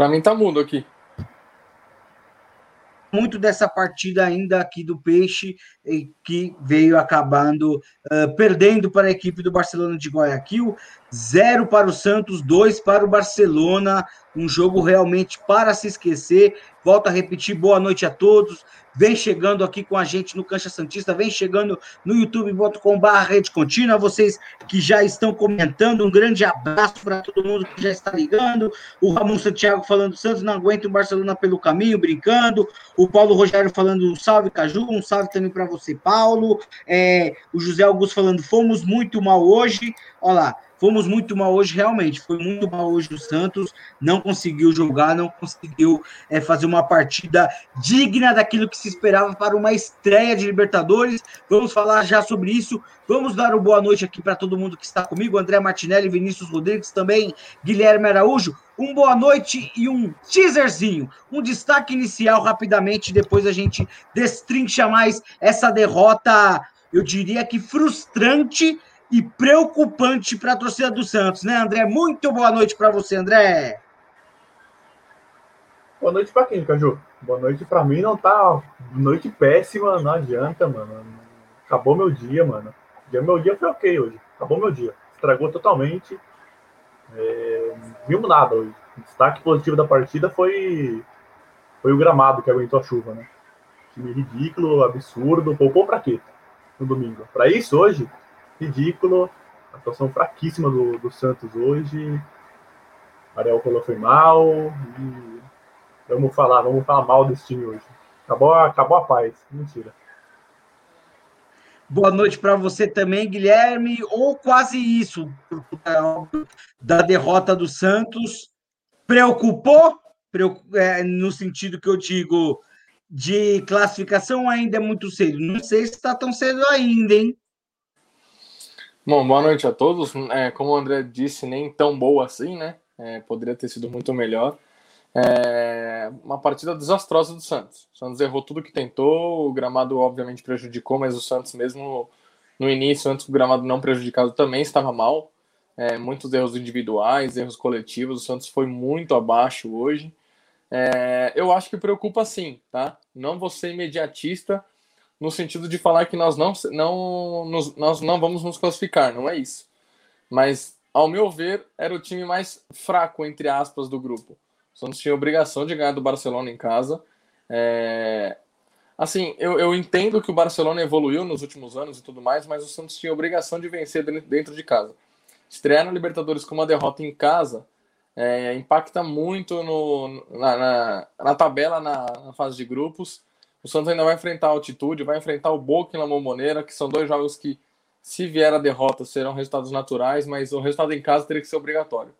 Para mim tá mudo aqui. Muito dessa partida ainda aqui do Peixe, que veio acabando uh, perdendo para a equipe do Barcelona de Guayaquil, zero para o Santos, dois para o Barcelona, um jogo realmente para se esquecer. Volto a repetir, boa noite a todos. Vem chegando aqui com a gente no Cancha Santista, vem chegando no youtube.com.br Rede Contínua, vocês que já estão comentando, um grande abraço para todo mundo que já está ligando. O Ramon Santiago falando, Santos não aguenta o Barcelona pelo caminho, brincando. O Paulo Rogério falando, um salve Caju, um salve também para você, Paulo. É, o José Augusto falando, fomos muito mal hoje. Olha lá, Fomos muito mal hoje, realmente. Foi muito mal hoje o Santos. Não conseguiu jogar, não conseguiu é, fazer uma partida digna daquilo que se esperava para uma estreia de Libertadores. Vamos falar já sobre isso. Vamos dar uma boa noite aqui para todo mundo que está comigo: André Martinelli, Vinícius Rodrigues, também Guilherme Araújo. Um boa noite e um teaserzinho, um destaque inicial rapidamente. Depois a gente destrincha mais essa derrota, eu diria que frustrante e preocupante para a torcida do Santos, né, André? Muito boa noite para você, André. Boa noite para quem, Caju? Boa noite para mim, não tá noite péssima, não adianta, mano. Acabou meu dia, mano. Meu dia foi ok hoje. Acabou meu dia. Estragou totalmente. É, vimos nada hoje. O destaque positivo da partida foi foi o gramado que aguentou a chuva, né? Time ridículo, absurdo. Poupou para quê? No domingo. Para isso hoje, ridículo. Atuação fraquíssima do, do Santos hoje. Ariel Colo foi mal. E vamos falar, vamos falar mal desse time hoje. Acabou, acabou a paz. Mentira. Boa noite para você também, Guilherme. Ou quase isso, da derrota do Santos. Preocupou? É, no sentido que eu digo de classificação, ainda é muito cedo. Não sei se está tão cedo ainda, hein? Bom, boa noite a todos. É, como o André disse, nem tão boa assim, né? É, poderia ter sido muito melhor. É, uma partida desastrosa do Santos. O Santos errou tudo que tentou, o gramado obviamente prejudicou, mas o Santos mesmo no início, antes do gramado não prejudicado, também estava mal. É, muitos erros individuais, erros coletivos. O Santos foi muito abaixo hoje. É, eu acho que preocupa sim, tá? Não vou ser imediatista, no sentido de falar que nós não, não, nos, nós não vamos nos classificar, não é isso. Mas, ao meu ver, era o time mais fraco, entre aspas, do grupo. O Santos tinha obrigação de ganhar do Barcelona em casa. É... Assim, eu, eu entendo que o Barcelona evoluiu nos últimos anos e tudo mais, mas o Santos tinha obrigação de vencer dentro de casa. Estrear na Libertadores com uma derrota em casa é, impacta muito no, na, na, na tabela, na, na fase de grupos o Santos ainda vai enfrentar a altitude, vai enfrentar o Boca e a Momboneira, que são dois jogos que, se vier a derrota, serão resultados naturais, mas o resultado em casa teria que ser obrigatório.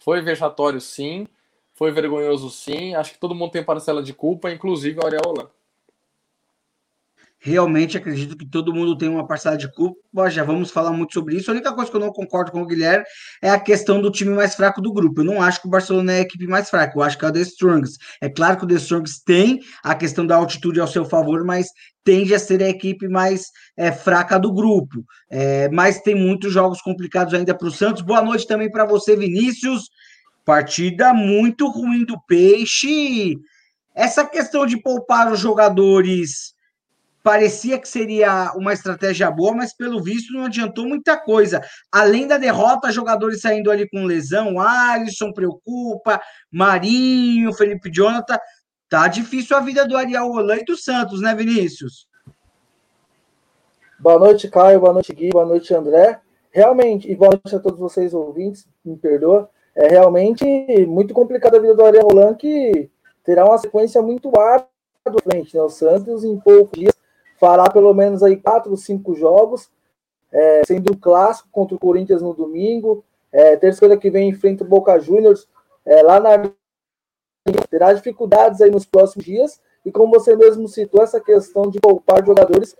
Foi vexatório, sim. Foi vergonhoso, sim. Acho que todo mundo tem parcela de culpa, inclusive o Ariel Holan. Realmente acredito que todo mundo tem uma parcela de culpa, já vamos falar muito sobre isso. A única coisa que eu não concordo com o Guilherme é a questão do time mais fraco do grupo. Eu não acho que o Barcelona é a equipe mais fraca, eu acho que é o The Strongs. É claro que o The Strongs tem a questão da altitude ao seu favor, mas tende a ser a equipe mais é, fraca do grupo. É, mas tem muitos jogos complicados ainda para o Santos. Boa noite também para você, Vinícius. Partida muito ruim do Peixe. Essa questão de poupar os jogadores parecia que seria uma estratégia boa, mas pelo visto não adiantou muita coisa. Além da derrota, jogadores saindo ali com lesão, Alisson preocupa, Marinho, Felipe Jonathan. Tá difícil a vida do Ariel Roland e do Santos, né, Vinícius? Boa noite, Caio. Boa noite, Gui. Boa noite, André. Realmente, e boa noite a todos vocês ouvintes, me perdoa. É realmente muito complicada a vida do Ariel Roland, que terá uma sequência muito árdua frente, né? O Santos, em poucos dias, fará pelo menos aí quatro, cinco jogos, é, sendo um clássico contra o Corinthians no domingo. É, terça-feira que vem enfrenta o Boca Juniors é, lá na terá dificuldades aí nos próximos dias. E como você mesmo citou, essa questão de poupar jogadores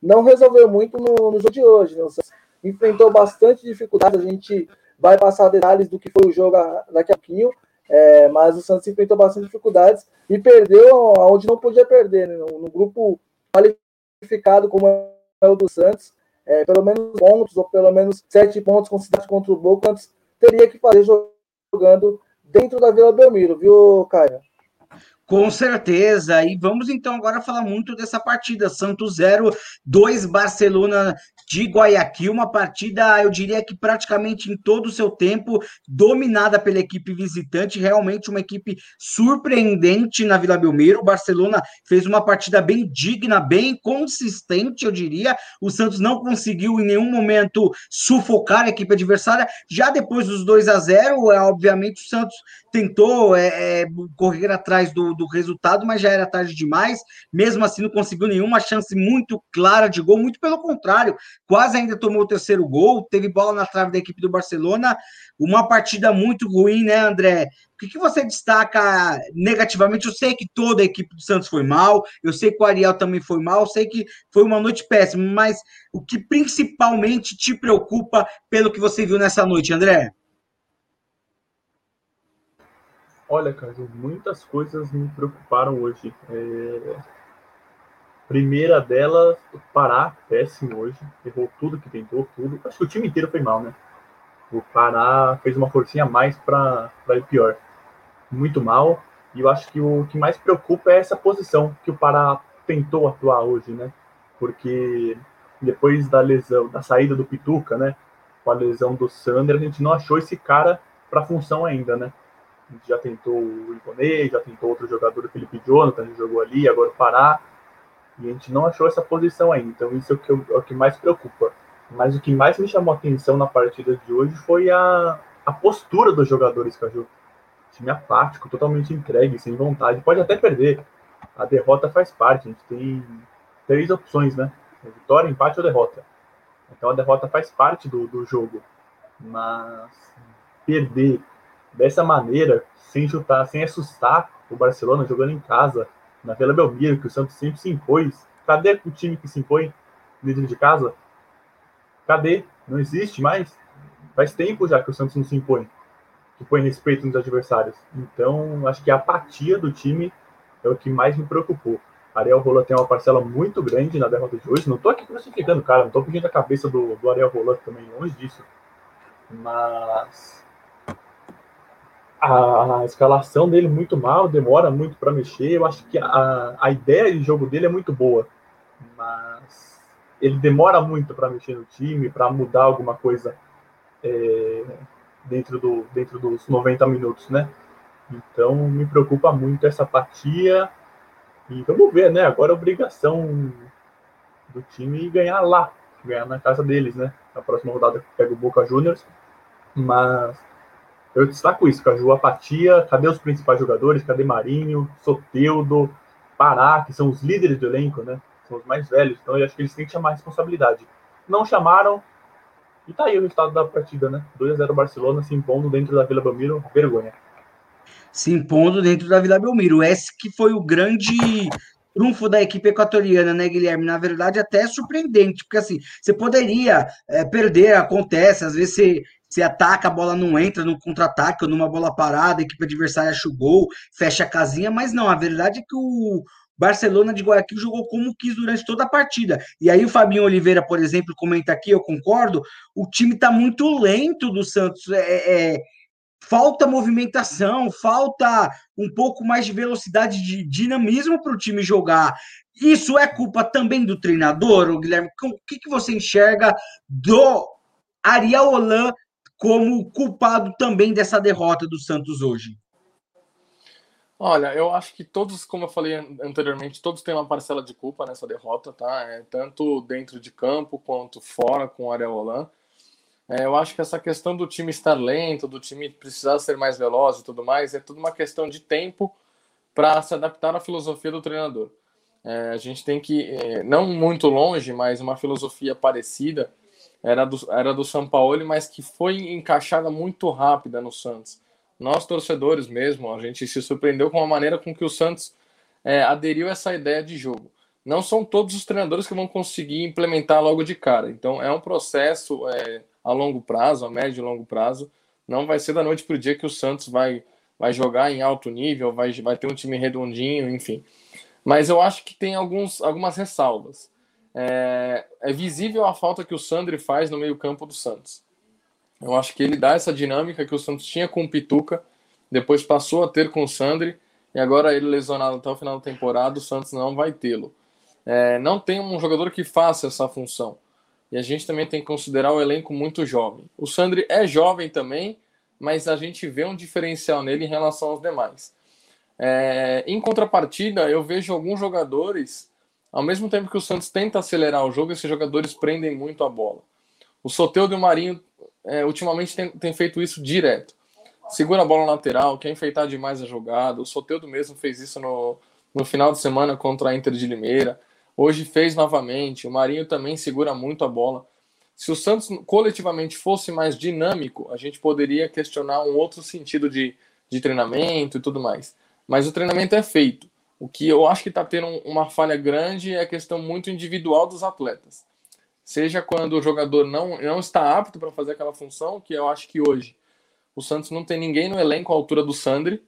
não resolveu muito no, no jogo de hoje. Né? Enfrentou bastante dificuldade. A gente vai passar detalhes do que foi o jogo daqui a pouquinho. É, mas o Santos enfrentou bastante dificuldades e perdeu onde não podia perder, né? no, no, grupo qualificado como é o do Santos, é, pelo menos pontos, ou pelo menos sete pontos considerados contra o Boca, antes teria que fazer jogando dentro da Vila Belmiro, viu, Caio? Com certeza. E vamos então agora falar muito dessa partida. Santos 0, 2 Barcelona de Guayaquil, uma partida, eu diria que praticamente em todo o seu tempo, dominada pela equipe visitante, realmente uma equipe surpreendente na Vila Belmiro. O Barcelona fez uma partida bem digna, bem consistente, eu diria. O Santos não conseguiu em nenhum momento sufocar a equipe adversária. Já depois dos 2 a 0, é, obviamente o Santos tentou é, é, correr atrás do, do resultado, mas já era tarde demais. Mesmo assim, não conseguiu nenhuma chance muito clara de gol, muito pelo contrário, quase ainda tomou o terceiro gol, teve bola na trave da equipe do Barcelona. Uma partida muito ruim, né, André? O que, que você destaca negativamente? Eu sei que toda a equipe do Santos foi mal, eu sei que o Ariel também foi mal, eu sei que foi uma noite péssima, mas o que principalmente te preocupa pelo que você viu nessa noite, André? Olha, cara, muitas coisas me preocuparam hoje. É... Primeira delas, o Pará, péssimo hoje. Errou tudo que tentou, tudo. Acho que o time inteiro foi mal, né? O Pará fez uma forcinha a mais para ir pior. Muito mal. E eu acho que o que mais preocupa é essa posição que o Pará tentou atuar hoje, né? Porque depois da lesão, da saída do Pituca, né? Com a lesão do Sander, a gente não achou esse cara para função ainda, né? A gente já tentou o Ivonei, já tentou outro jogador, o Felipe Jonathan, jogou ali, agora o Pará. E a gente não achou essa posição ainda. Então isso é o que, eu, é o que mais preocupa. Mas o que mais me chamou a atenção na partida de hoje foi a, a postura dos jogadores, Caju. Time apático, totalmente entregue, sem vontade. Pode até perder. A derrota faz parte. A gente tem três opções, né? Vitória, empate ou derrota. Então a derrota faz parte do, do jogo. Mas perder dessa maneira, sem chutar, sem assustar o Barcelona jogando em casa, na Vila Belmiro, que o Santos sempre se impôs. Cadê o time que se impõe dentro de casa? Cadê? Não existe mais. Faz tempo já que o Santos não se impõe, que põe respeito nos adversários. Então, acho que a apatia do time é o que mais me preocupou. Ariel Roland tem uma parcela muito grande na derrota de hoje. Não estou aqui crucificando, cara, não estou pedindo a cabeça do, do Ariel Roland também, longe disso. Mas a, a, escalação dele muito mal, demora muito para mexer. Eu acho que a, a ideia de jogo dele é muito boa, mas ele demora muito para mexer no time, para mudar alguma coisa é, dentro, do, dentro dos 90 minutos, né? Então me preocupa muito essa apatia. E vamos ver, né? Agora a obrigação do time ganhar lá, ganhar na casa deles, né? Na próxima rodada pega o Boca Juniors, mas eu destaco isso, Caju, apatia, cadê os principais jogadores? Cadê Marinho, Soteudo, Pará, que são os líderes do elenco, né? São os mais velhos, então eu acho que eles têm que chamar a responsabilidade. Não chamaram, e tá aí o resultado da partida, né? 2x0 Barcelona se impondo dentro da Vila Belmiro, vergonha. Se impondo dentro da Vila Belmiro. Esse que foi o grande trunfo da equipe equatoriana, né, Guilherme? Na verdade, até é surpreendente, porque assim, você poderia é, perder, acontece, às vezes você você ataca, a bola não entra no contra-ataque ou numa bola parada, a equipe adversária acha o gol, fecha a casinha, mas não, a verdade é que o Barcelona de Guayaquil jogou como quis durante toda a partida. E aí o Fabinho Oliveira, por exemplo, comenta aqui, eu concordo, o time está muito lento do Santos, é, é, falta movimentação, falta um pouco mais de velocidade, de dinamismo para o time jogar. Isso é culpa também do treinador, Guilherme? O que, que você enxerga do Ariel Holan como culpado também dessa derrota do Santos hoje? Olha, eu acho que todos, como eu falei anteriormente, todos têm uma parcela de culpa nessa derrota, tá? É, tanto dentro de campo quanto fora com o Ariel Holan. É, eu acho que essa questão do time estar lento, do time precisar ser mais veloz e tudo mais, é tudo uma questão de tempo para se adaptar à filosofia do treinador. É, a gente tem que, é, não muito longe, mas uma filosofia parecida era do, era do São Paulo, mas que foi encaixada muito rápida no Santos. Nós, torcedores mesmo, a gente se surpreendeu com a maneira com que o Santos é, aderiu a essa ideia de jogo. Não são todos os treinadores que vão conseguir implementar logo de cara. Então, é um processo. É, a longo prazo, a médio e longo prazo. Não vai ser da noite para o dia que o Santos vai, vai jogar em alto nível, vai, vai ter um time redondinho, enfim. Mas eu acho que tem alguns, algumas ressalvas. É, é visível a falta que o Sandri faz no meio-campo do Santos. Eu acho que ele dá essa dinâmica que o Santos tinha com o Pituca, depois passou a ter com o Sandri, e agora ele lesionado até o final da temporada, o Santos não vai tê-lo. É, não tem um jogador que faça essa função. E a gente também tem que considerar o elenco muito jovem. O Sandri é jovem também, mas a gente vê um diferencial nele em relação aos demais. É, em contrapartida, eu vejo alguns jogadores, ao mesmo tempo que o Santos tenta acelerar o jogo, esses jogadores prendem muito a bola. O Soteudo e o Marinho, é, ultimamente, tem, tem feito isso direto. Segura a bola lateral, quer enfeitar demais a jogada. O Soteudo mesmo fez isso no, no final de semana contra a Inter de Limeira. Hoje fez novamente. O Marinho também segura muito a bola. Se o Santos coletivamente fosse mais dinâmico, a gente poderia questionar um outro sentido de, de treinamento e tudo mais. Mas o treinamento é feito. O que eu acho que está tendo uma falha grande é a questão muito individual dos atletas. Seja quando o jogador não, não está apto para fazer aquela função, que eu acho que hoje o Santos não tem ninguém no elenco à altura do Sandri,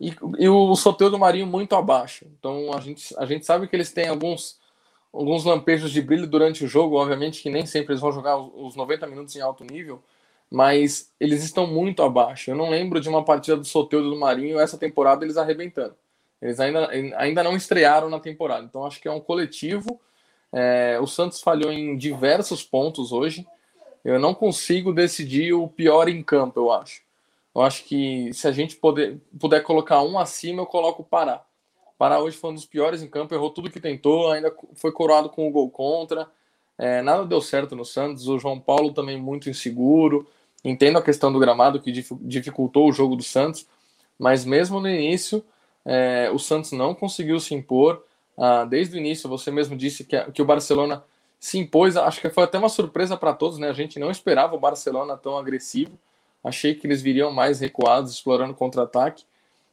e, e o sorteio do Marinho muito abaixo. Então a gente, a gente sabe que eles têm alguns, alguns lampejos de brilho durante o jogo, obviamente que nem sempre eles vão jogar os 90 minutos em alto nível, mas eles estão muito abaixo. Eu não lembro de uma partida do sorteio do Marinho essa temporada eles arrebentando. Eles ainda, ainda não estrearam na temporada, então acho que é um coletivo. É, o Santos falhou em diversos pontos hoje. Eu não consigo decidir o pior em campo, eu acho. Eu acho que se a gente poder, puder colocar um acima, eu coloco o Pará. O Pará hoje foi um dos piores em campo, errou tudo que tentou, ainda foi coroado com o gol contra. É, nada deu certo no Santos. O João Paulo também muito inseguro. Entendo a questão do gramado que dificultou o jogo do Santos, mas mesmo no início, é, o Santos não conseguiu se impor. Ah, desde o início, você mesmo disse que, que o Barcelona se impôs. Acho que foi até uma surpresa para todos, né? A gente não esperava o Barcelona tão agressivo. Achei que eles viriam mais recuados, explorando contra-ataque.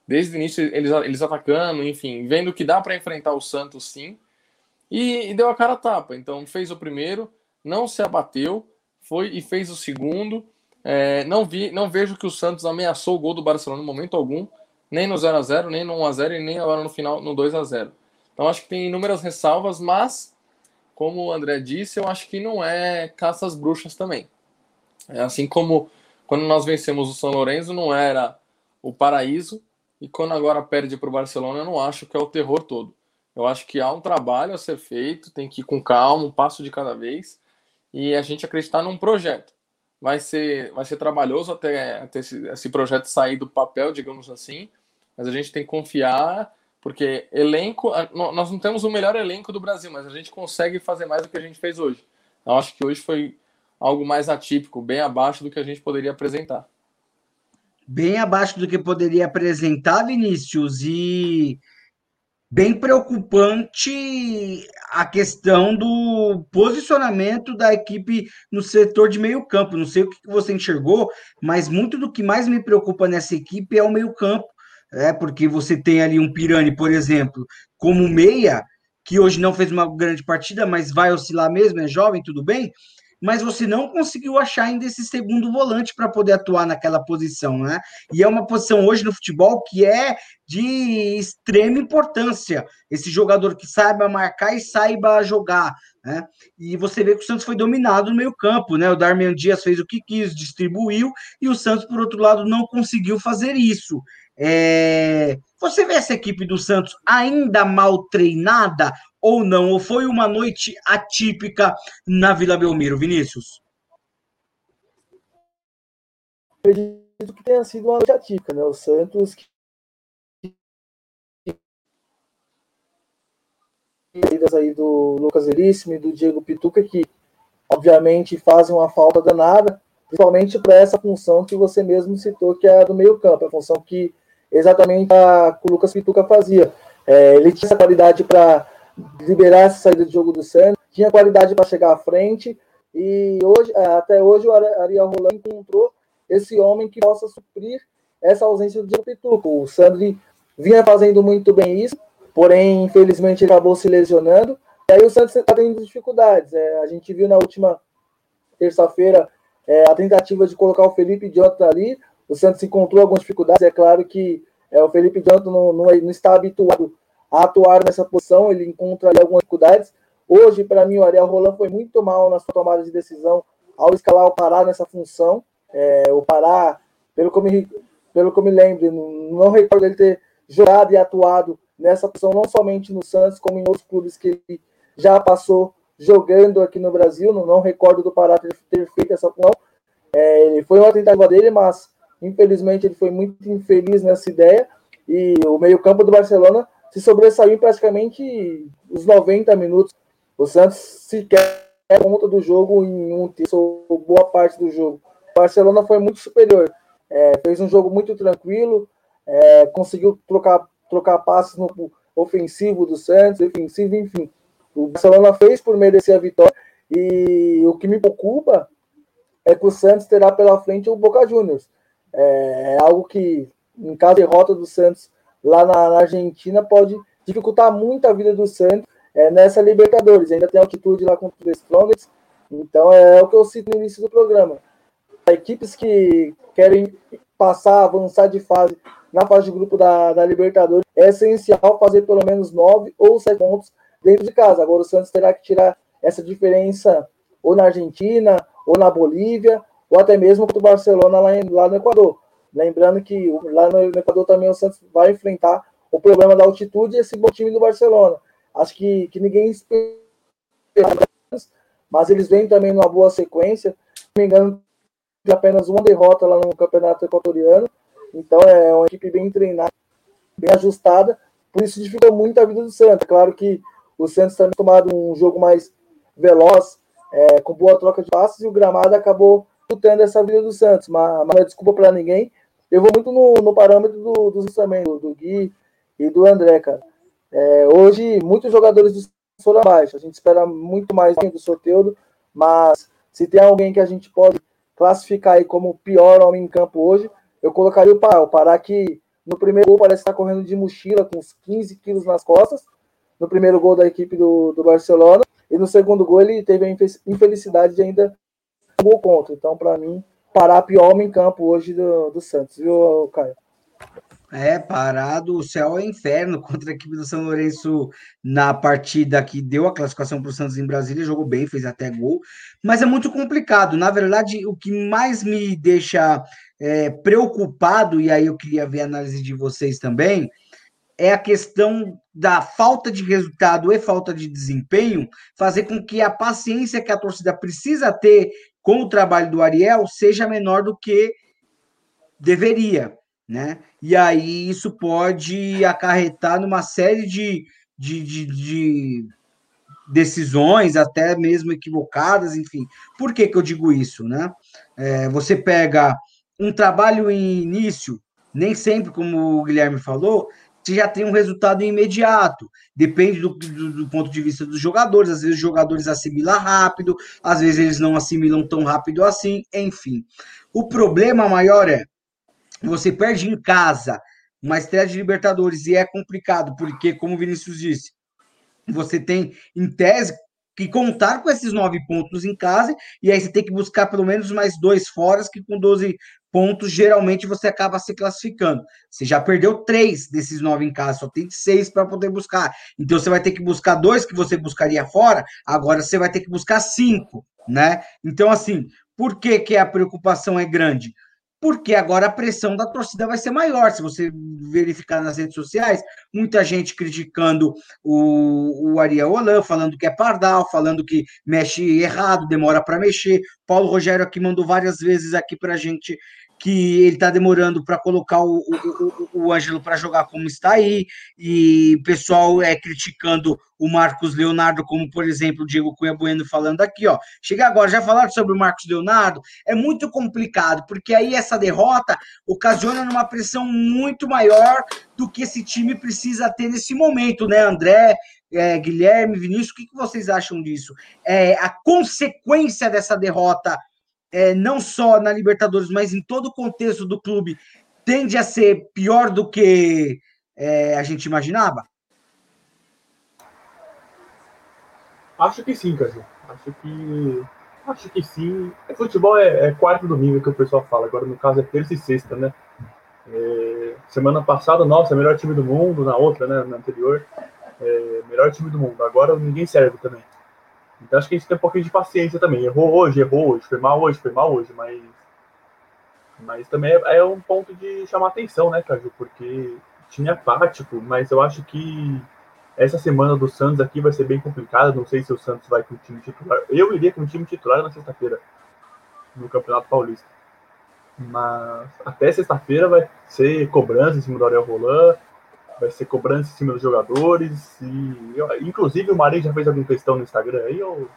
Desde o início, eles, eles atacando, enfim, vendo que dá para enfrentar o Santos sim. E, e, deu a cara a tapa. Então, fez o primeiro, não se abateu, foi e fez o segundo. É, não, vi, não vejo que o Santos ameaçou o gol do Barcelona no momento algum, nem no 0 a 0 nem no 1 a 0 e nem agora no final, no 2 a 0 Então, acho que tem inúmeras ressalvas, mas, como o André disse, eu acho que não é caça às bruxas também. É assim como quando nós vencemos o São Lourenço, não era o paraíso, e quando agora perde para o Barcelona, eu não acho que é o terror todo. Eu acho que há um trabalho a ser feito, tem que ir com calma, um passo de cada vez, e a gente acreditar num projeto. Vai ser, vai ser trabalhoso até, até esse, esse projeto sair do papel, digamos assim, mas a gente tem que confiar, porque elenco, nós não temos o melhor elenco do Brasil, mas a gente consegue fazer mais do que a gente fez hoje. Eu acho que hoje foi algo mais atípico, bem abaixo do que a gente poderia apresentar. Bem abaixo do que poderia apresentar, Vinícius, e bem preocupante a questão do posicionamento da equipe no setor de meio campo. Não sei o que você enxergou, mas muito do que mais me preocupa nessa equipe é o meio campo, é porque você tem ali um Pirani, por exemplo, como meia, que hoje não fez uma grande partida, mas vai oscilar mesmo, é jovem, tudo bem, mas você não conseguiu achar ainda esse segundo volante para poder atuar naquela posição, né? E é uma posição hoje no futebol que é de extrema importância. Esse jogador que saiba marcar e saiba jogar, né? E você vê que o Santos foi dominado no meio-campo, né? O Darmian Dias fez o que quis, distribuiu, e o Santos, por outro lado, não conseguiu fazer isso. É... Você vê essa equipe do Santos ainda mal treinada ou não? Ou foi uma noite atípica na Vila Belmiro, Vinícius? Acredito que tenha sido uma noite atípica, né? O Santos saídas aí do Lucas Veríssimo e do Diego Pituca que obviamente fazem uma falta danada, principalmente para essa função que você mesmo citou, que é a do meio-campo, a função que exatamente a, que o Lucas Pituca fazia. É, ele tinha essa qualidade para liberar essa saída de jogo do Santos, tinha qualidade para chegar à frente, e hoje, é, até hoje o Ariel Roland encontrou esse homem que possa suprir essa ausência do Diego Pituca. O Sandri vinha fazendo muito bem isso, porém, infelizmente, ele acabou se lesionando, e aí o Santos está tendo dificuldades. É, a gente viu na última terça-feira é, a tentativa de colocar o Felipe Jonathan ali. O Santos encontrou algumas dificuldades. É claro que é, o Felipe Jonathan não, não, não, está habituado a atuar nessa posição, ele encontra ali algumas dificuldades. Hoje, para mim, o Ariel Roland foi muito mal na sua tomada de decisão ao escalar o Pará nessa função. É, o Pará, pelo que, me, pelo que me lembro, não, não recordo ele ter jogado e atuado nessa posição, não somente no Santos, como em outros clubes que ele já passou jogando aqui no Brasil. Não, não recordo do Pará ter, ter feito essa função. É, foi uma tentativa dele, mas infelizmente ele foi muito infeliz nessa ideia. E o meio-campo do Barcelona se sobressaiu em praticamente os 90 minutos. O Santos sequer conta do jogo em um terço, boa parte do jogo. O Barcelona foi muito superior. É, fez um jogo muito tranquilo, é, conseguiu trocar, trocar passes no ofensivo do Santos, defensivo, enfim. O Barcelona fez por merecer a vitória. E o que me preocupa é que o Santos terá pela frente o Boca Juniors. É, é algo que, em caso de derrota do Santos lá na, na, Argentina, pode dificultar muito a vida do Santos é, nessa Libertadores. Ainda tem altitude lá contra o Strongest. Então é, o que eu cito no início do programa. Equipes que querem passar, avançar de fase na fase de grupo da, da Libertadores, é essencial fazer pelo menos nove ou sete pontos dentro de casa. Agora o Santos terá que tirar essa diferença ou na Argentina, ou na Bolívia, ou até mesmo contra o Barcelona lá, em, lá no Equador. Lembrando que lá no, Equador também o Santos vai enfrentar o problema da altitude e esse bom time do Barcelona. Acho que, que ninguém espera, mas eles vêm também numa boa sequência. Se não me engano, de apenas uma derrota lá no Campeonato Equatoriano. Então é uma equipe bem treinada, bem ajustada. Por isso dificultou muito a vida do Santos. Claro que o Santos também tomado um jogo mais veloz, é, com boa troca de passes, e o gramado acabou lutando essa vida do Santos. Mas, mas é desculpa para ninguém. Eu vou muito no, no parâmetro do, dos também, do, do, Gui e do André, cara. É, hoje, muitos jogadores do Santos foram abaixo. A gente espera muito mais do sorteio, mas se tem alguém que a gente pode classificar aí como o pior homem em campo hoje, eu colocaria o Pará. O Pará que no primeiro gol parece estar correndo de mochila com uns 15 quilos nas costas, no primeiro gol da equipe do, do Barcelona. E no segundo gol ele teve a infelicidade de ainda um gol contra. Então, para mim, parar pior homem em campo hoje do, do Santos, viu, Caio? É, parado, o céu é inferno contra a equipe do São Lourenço na partida que deu a classificação para o Santos em Brasília, jogou bem, fez até gol, mas é muito complicado. Na verdade, o que mais me deixa é, preocupado, e aí eu queria ver a análise de vocês também, é a questão da falta de resultado e falta de desempenho fazer com que a paciência que a torcida precisa ter com o trabalho do Ariel seja menor do que deveria, né? E aí isso pode acarretar numa série de, de, de, de decisões, até mesmo equivocadas, enfim. Por que, que eu digo isso, né? É, você pega um trabalho em início, nem sempre, como o Guilherme falou, você já tem um resultado imediato. Depende do, do, do, ponto de vista dos jogadores. Às vezes os jogadores assimilam rápido, às vezes eles não assimilam tão rápido assim, enfim. O problema maior é você perde em casa uma estreia de Libertadores e é complicado, porque, como o Vinícius disse, você tem, em tese, que contar com esses nove pontos em casa, e aí você tem que buscar pelo menos mais dois fora, que com 12 pontos, geralmente você acaba se classificando. Você já perdeu três desses nove em casa, só tem seis para poder buscar. Então você vai ter que buscar dois que você buscaria fora, agora você vai ter que buscar cinco, né? Então, assim, por que, que a preocupação é grande? porque agora a pressão da torcida vai ser maior. Se você verificar nas redes sociais, muita gente criticando o, o Ariel Holan, falando que é pardal, falando que mexe errado, demora para mexer. Paulo Rogério aqui mandou várias vezes aqui para a gente que ele está demorando para colocar o, o, o Ângelo para jogar como está aí, e o pessoal é criticando o Marcos Leonardo, como por exemplo o Diego Cunha Bueno falando aqui, ó. Chega agora, já falaram sobre o Marcos Leonardo, é muito complicado, porque aí essa derrota ocasiona uma pressão muito maior do que esse time precisa ter nesse momento, né, André? É, Guilherme, Vinícius, o que, que vocês acham disso? É, a consequência dessa derrota é, não só na Libertadores, mas em todo o contexto do clube, tende a ser pior do que é, a gente imaginava? Acho que sim, Cássio. Acho que Acho que sim. É, futebol é, é quarto domingo que o pessoal fala, agora no caso é terça e sexta, né? É, semana passada, nossa, melhor time do mundo, na outra, né? Na anterior, é, melhor time do mundo. Agora ninguém serve também. Então acho que a gente tem um pouquinho de paciência também. Errou hoje, errou hoje, foi mal hoje, foi mal hoje, mas. Mas também é, é um ponto de chamar atenção, né, Caju? Porque time apático, mas eu acho que essa semana do Santos aqui vai ser bem complicada. Não sei se o Santos vai com o time titular. Eu iria com o time titular na sexta-feira, no Campeonato Paulista. Mas até sexta-feira vai ser cobrança em cima do Ariel Roland, vai ser cobrança em cima dos jogadores. E inclusive o Marinho já fez alguma questão no Instagram aí ou,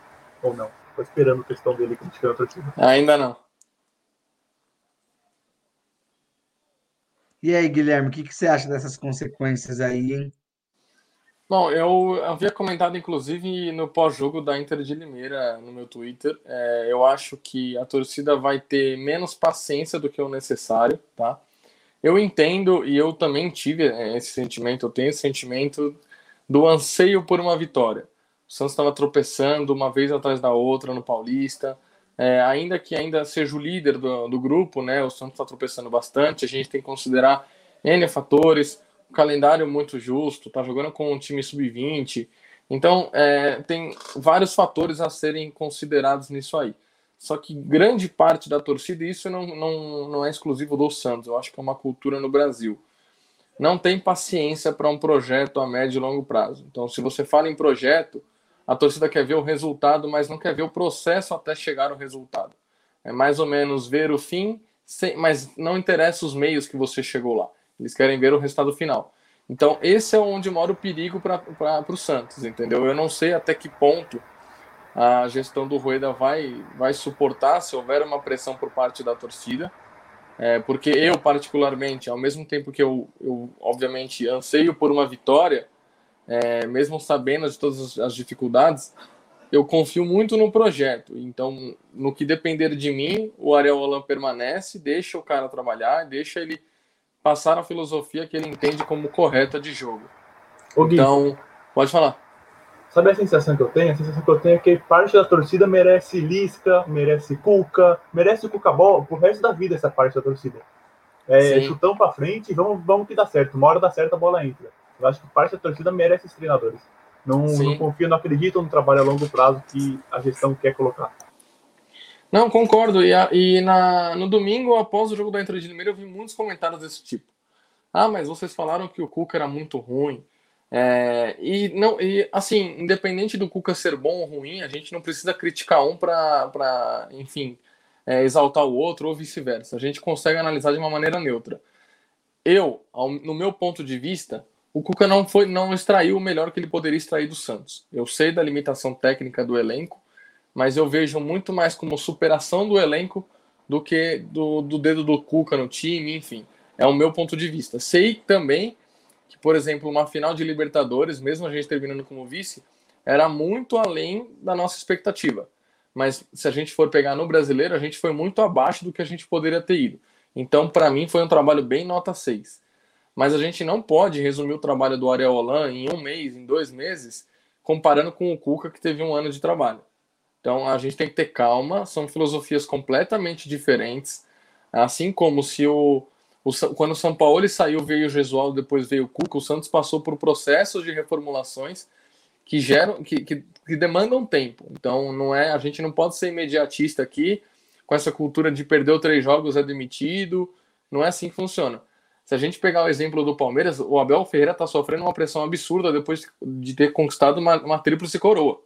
ou não? Tô esperando a questão dele criticando outro time. Ainda não. E aí, Guilherme, o que, que você acha dessas consequências aí, hein? Bom, eu havia comentado, inclusive, no pós-jogo da Inter de Limeira no meu Twitter. É, eu acho que a torcida vai ter menos paciência do que o necessário, tá? Eu entendo e eu também tive é, esse sentimento, eu tenho esse sentimento do anseio por uma vitória. O Santos estava tropeçando uma vez atrás da outra no Paulista. É, ainda que ainda seja o líder do, do grupo, né? O Santos está tropeçando bastante. A gente tem que considerar N fatores calendário muito justo, tá jogando com um time sub-20. Então, é, tem vários fatores a serem considerados nisso aí. Só que grande parte da torcida, e isso não, não, não é exclusivo do Santos, eu acho que é uma cultura no Brasil. Não tem paciência para um projeto a médio e longo prazo. Então, se você fala em projeto, a torcida quer ver o resultado, mas não quer ver o processo até chegar ao resultado. É mais ou menos ver o fim, mas não interessa os meios que você chegou lá. Eles querem ver o resultado final. Então, esse é onde mora o perigo para o Santos, entendeu? Eu não sei até que ponto a gestão do Rueda vai, vai suportar se houver uma pressão por parte da torcida. É, porque eu, particularmente, ao mesmo tempo que eu, eu obviamente, anseio por uma vitória, é, mesmo sabendo de todas as dificuldades, eu confio muito no projeto. Então, no que depender de mim, o Ariel Holan permanece, deixa o cara trabalhar, deixa ele passar a filosofia que ele entende como correta de jogo. Gui, então, pode falar. Sabe a sensação que eu tenho? A sensação que eu tenho é que parte da torcida merece Lisca, merece Cuca, merece Cuca Ball pro resto da vida essa parte da torcida. É, chutão pra frente e vamos, vamos que dá certo. Uma hora dá certo, a bola entra. Eu acho que parte da torcida merece esses treinadores. Não, não confio, não acredito no trabalho a longo prazo que a gestão quer colocar. Não, concordo. E, a, e na, no domingo, após o jogo da Inter de Limeira, eu vi muitos comentários desse tipo. Ah, mas vocês falaram que o Cuca era muito ruim. É, e não, e assim, independente do Cuca ser bom ou ruim, a gente não precisa criticar um para, enfim, é, exaltar o outro ou vice-versa. A gente consegue analisar de uma maneira neutra. Eu, ao, no meu ponto de vista, o Cuca não foi, não extraiu o melhor que ele poderia extrair do Santos. Eu sei da limitação técnica do elenco, mas eu vejo muito mais como superação do elenco do que do, do dedo do Cuca no time, enfim. É o meu ponto de vista. Sei também que, por exemplo, uma final de Libertadores, mesmo a gente terminando como vice, era muito além da nossa expectativa. Mas se a gente for pegar no brasileiro, a gente foi muito abaixo do que a gente poderia ter ido. Então, para mim, foi um trabalho bem nota 6. Mas a gente não pode resumir o trabalho do Ariel Holan em um mês, em dois meses, comparando com o Cuca, que teve um ano de trabalho. Então a gente tem que ter calma, são filosofias completamente diferentes. Assim como se o, o quando o São Paulo saiu, veio o Gesualdo, depois veio o Cuca, o Santos passou por processos de reformulações que geram, que, que, que demandam tempo. Então não é, a gente não pode ser imediatista aqui com essa cultura de perder três jogos é demitido. Não é assim que funciona. Se a gente pegar o exemplo do Palmeiras, o Abel Ferreira está sofrendo uma pressão absurda depois de ter conquistado uma, uma tríplice coroa.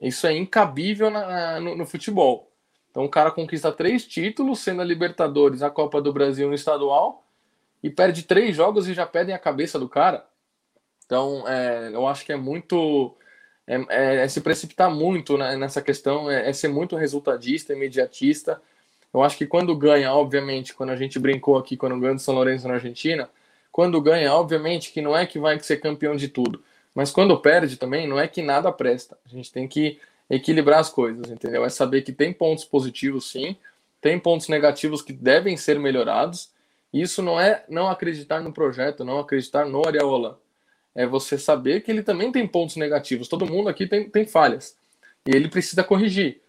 Isso é incabível na, no, no, futebol. Então o cara conquista três títulos, sendo a Libertadores, a Copa do Brasil no estadual, e perde três jogos e já pedem a cabeça do cara. Então é, eu acho que é muito. É, é, é se precipitar muito né, nessa questão, é, é, ser muito resultadista, imediatista. Eu acho que quando ganha, obviamente, quando a gente brincou aqui, quando ganha do São Lourenço na Argentina, quando ganha, obviamente, que não é que vai ser campeão de tudo mas quando perde também, não é que nada presta. A gente tem que equilibrar as coisas, entendeu? É saber que tem pontos positivos, sim, tem pontos negativos que devem ser melhorados. Isso não é não acreditar no projeto, não acreditar no Areola. É você saber que ele também tem pontos negativos. Todo mundo aqui tem, tem falhas. E ele precisa corrigir.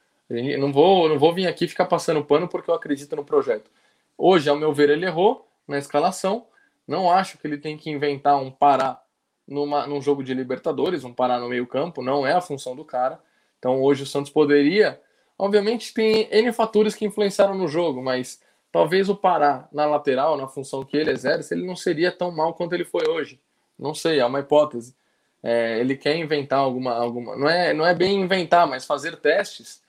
Não vou, não vou vir aqui ficar passando pano porque eu acredito no projeto. Hoje, ao meu ver, ele errou na escalação. Não acho que ele tem que inventar um parar numa, num jogo de Libertadores, um parar no meio-campo. Não é a função do cara. Então, hoje, o Santos poderia. Obviamente, tem N fatores que influenciaram no jogo, mas talvez o parar na lateral, na função que ele exerce, ele não seria tão mal quanto ele foi hoje. Não sei, é uma hipótese. É, ele quer inventar alguma, alguma. Não é, não é bem inventar, mas fazer testes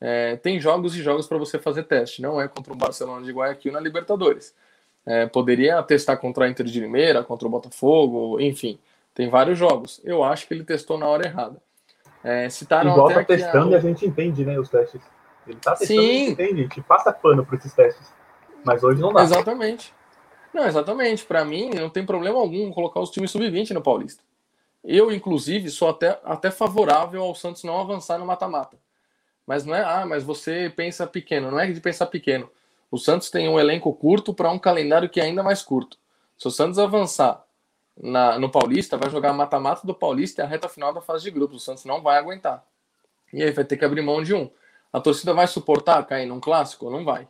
é, tem jogos e jogos para você fazer teste, não é contra o Barcelona de Guayaquil na Libertadores. É, poderia testar contra a Inter de Limeira, contra o Botafogo, enfim, tem vários jogos. Eu acho que ele testou na hora errada. É, citaram e volta testando a... e a gente entende, né, os testes. Ele tá testando Sim. e a gente entende, a gente passa pano para esses testes. Mas hoje não dá. Exatamente. Não, exatamente. Para mim, não tem problema algum colocar os times sub-20 no Paulista. Eu, inclusive, sou até, até favorável ao Santos não avançar no mata-mata. Mas não é, ah, mas você pensa pequeno. Não é de pensar pequeno. O Santos tem um elenco curto para um calendário que é ainda mais curto. Se o Santos avançar na, no Paulista, vai jogar mata-mata do Paulista e a reta final da fase de grupos. O Santos não vai aguentar. E aí vai ter que abrir mão de um. A torcida vai suportar cair num clássico? Não vai.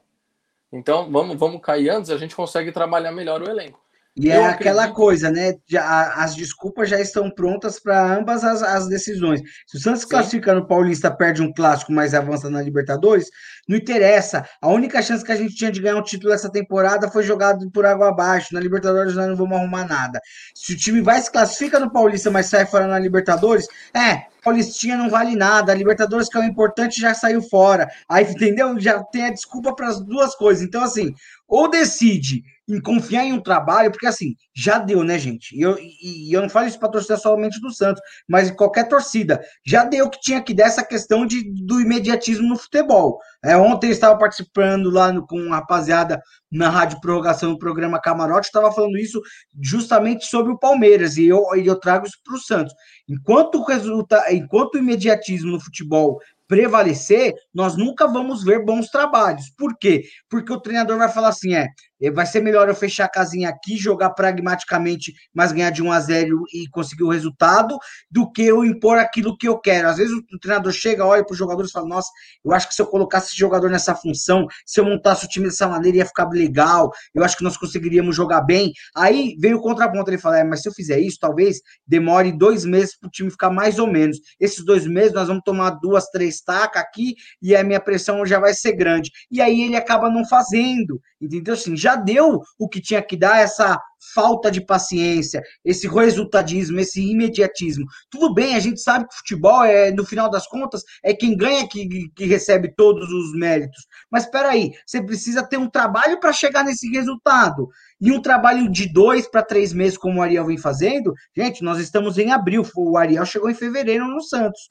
Então vamos, vamos cair antes, a gente consegue trabalhar melhor o elenco. E é aquela coisa, né? Já, as desculpas já estão prontas para ambas as, as, decisões. Se o Santos Sim. classifica no Paulista, perde um clássico, mas avança na Libertadores, não interessa. A única chance que a gente tinha de ganhar um título essa temporada foi jogado por água abaixo. Na Libertadores nós não vamos arrumar nada. Se o time vai se classifica no Paulista, mas sai fora na Libertadores, é, Paulistinha não vale nada, a Libertadores, que é o importante, já saiu fora. Aí, entendeu? Já tem a desculpa para as duas coisas. Então, assim, ou decide em confiar em um trabalho, porque assim, já deu, né, gente? E eu, e, eu não falo isso para torcida somente do Santos, mas em qualquer torcida. Já deu que tinha que dar essa questão de, do imediatismo no futebol. É, ontem eu estava participando lá no, com a rapaziada na Rádio Prorrogação, no programa Camarote, estava falando isso justamente sobre o Palmeiras, e eu, e eu trago isso para o Santos. Enquanto, resulta, enquanto o imediatismo no futebol prevalecer, nós nunca vamos ver bons trabalhos. Por quê? Porque o treinador vai falar assim: é, vai ser melhor eu fechar a casinha aqui, jogar pragmaticamente, mas ganhar de 1 a 0 e conseguir o resultado, do que eu impor aquilo que eu quero. Às vezes o treinador chega, olha para os jogadores e fala: Nossa, eu acho que se eu colocasse esse jogador nessa função, se eu montasse o time dessa maneira, ia ficar legal, eu acho que nós conseguiríamos jogar bem. Aí veio o contraponto, ele fala: é, Mas se eu fizer isso, talvez demore dois meses para o time ficar mais ou menos. Esses dois meses nós vamos tomar duas, três tacas aqui e a minha pressão já vai ser grande. E aí ele acaba não fazendo. Entendeu? Assim, já deu o que tinha que dar essa falta de paciência, esse resultadismo, esse imediatismo. Tudo bem, a gente sabe que o futebol é, no final das contas, é quem ganha que, que recebe todos os méritos. Mas espera aí, você precisa ter um trabalho para chegar nesse resultado. E um trabalho de dois para três meses, como o Ariel vem fazendo, gente, nós estamos em abril. O Ariel chegou em fevereiro no Santos.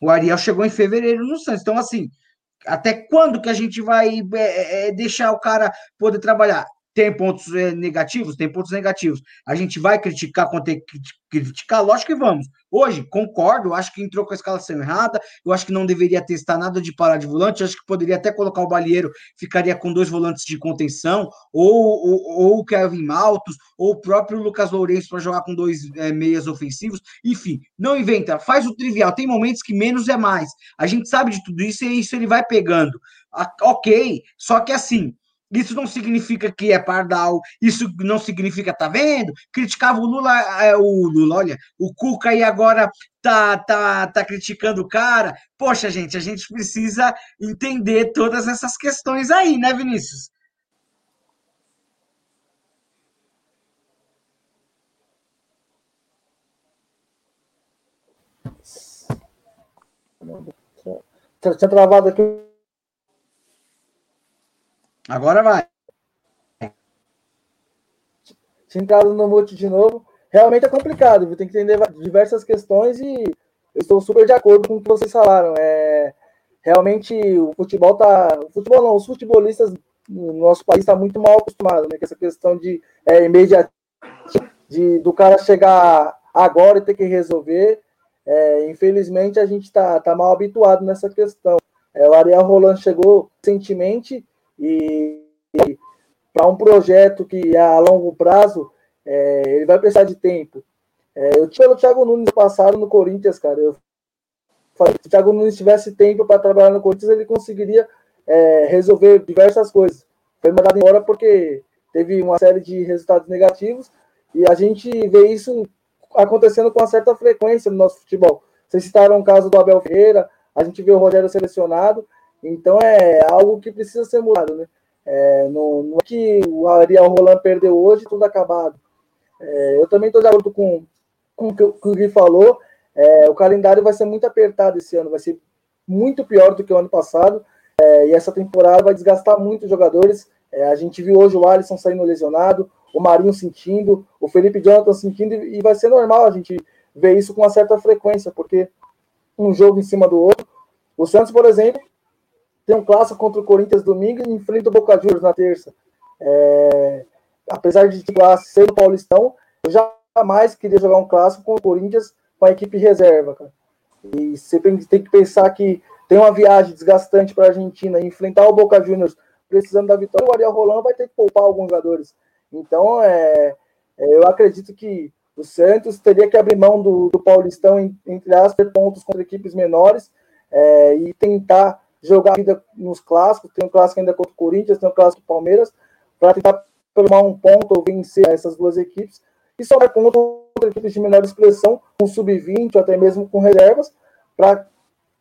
O Ariel chegou em fevereiro no Santos. Então, assim, até quando que a gente vai é, é, deixar o cara poder trabalhar? Tem pontos é, negativos? Tem pontos negativos. A gente vai criticar quando tem que criticar? Lógico que vamos. Hoje, concordo, acho que entrou com a escalação errada, eu acho que não deveria testar nada de parar de volante, acho que poderia até colocar o Balieiro, ficaria com dois volantes de contenção, ou, ou, ou o Kevin Maltos, ou o próprio Lucas Lourenço para jogar com dois é, meias ofensivos. Enfim, não inventa, faz o trivial. Tem momentos que menos é mais. A gente sabe de tudo isso e isso ele vai pegando. ok, só que assim, isso não significa que é pardal, isso não significa, tá vendo? Criticava o Lula, é, o Lula, olha, o Cuca e agora tá, tá, tá criticando o cara. Poxa, gente, a gente precisa entender todas essas questões aí, né, Vinícius? Tinha travado aqui Agora vai. Entrado no mute de novo. Realmente é complicado, viu? tem que entender diversas questões e eu estou super de acordo com o que vocês falaram. É, realmente o futebol tá. O futebol não, os futebolistas no nosso país estão tá muito mal acostumados, né? Com essa questão de é, de do cara chegar agora e ter que resolver. É, infelizmente a gente está tá mal habituado nessa questão. É, o Ariel Roland chegou recentemente e, e para um projeto que é a longo prazo, é, ele vai precisar de tempo. É, eu tive o Thiago Nunes passado no Corinthians, cara. Eu se o Thiago Nunes tivesse tempo para trabalhar no Corinthians, ele conseguiria é, resolver diversas coisas. Foi mandado embora porque teve uma série de resultados negativos e a gente vê isso acontecendo com uma certa frequência no nosso futebol. Vocês citaram o caso do Abel Ferreira, a gente vê o Rogério selecionado, então é algo que precisa ser mudado, né? É, não, não é que o Ariel Roland perdeu hoje tudo acabado. É, eu também estou de acordo com, com o que o Gui falou. É, o calendário vai ser muito apertado esse ano, vai ser muito pior do que o ano passado. É, e essa temporada vai desgastar muito os jogadores. É, a gente viu hoje o Alisson saindo lesionado, o Marinho sentindo, o Felipe Jonathan sentindo, e vai ser normal a gente ver isso com uma certa frequência, porque um jogo em cima do outro. O Santos, por exemplo, tem um clássico contra o Corinthians domingo e enfrenta o Boca Juniors na terça. É, apesar de titular ser o Paulistão, eu jamais queria jogar um clássico com o Corinthians com a equipe reserva, cara. E você tem que pensar que tem uma viagem desgastante para a Argentina, enfrentar o Boca Juniors precisando da vitória, o Ariel Roland vai ter que poupar alguns jogadores. Então, é, é, eu acredito que o Santos teria que abrir mão do, do Paulistão, entre aspas, pontos contra equipes menores é, e tentar jogar a vida nos clássicos. Tem um clássico ainda contra o Corinthians, tem um clássico contra o Palmeiras, para tentar tomar um ponto ou vencer essas duas equipes. E só vai contra equipes de menor expressão, com sub-20 ou até mesmo com reservas, para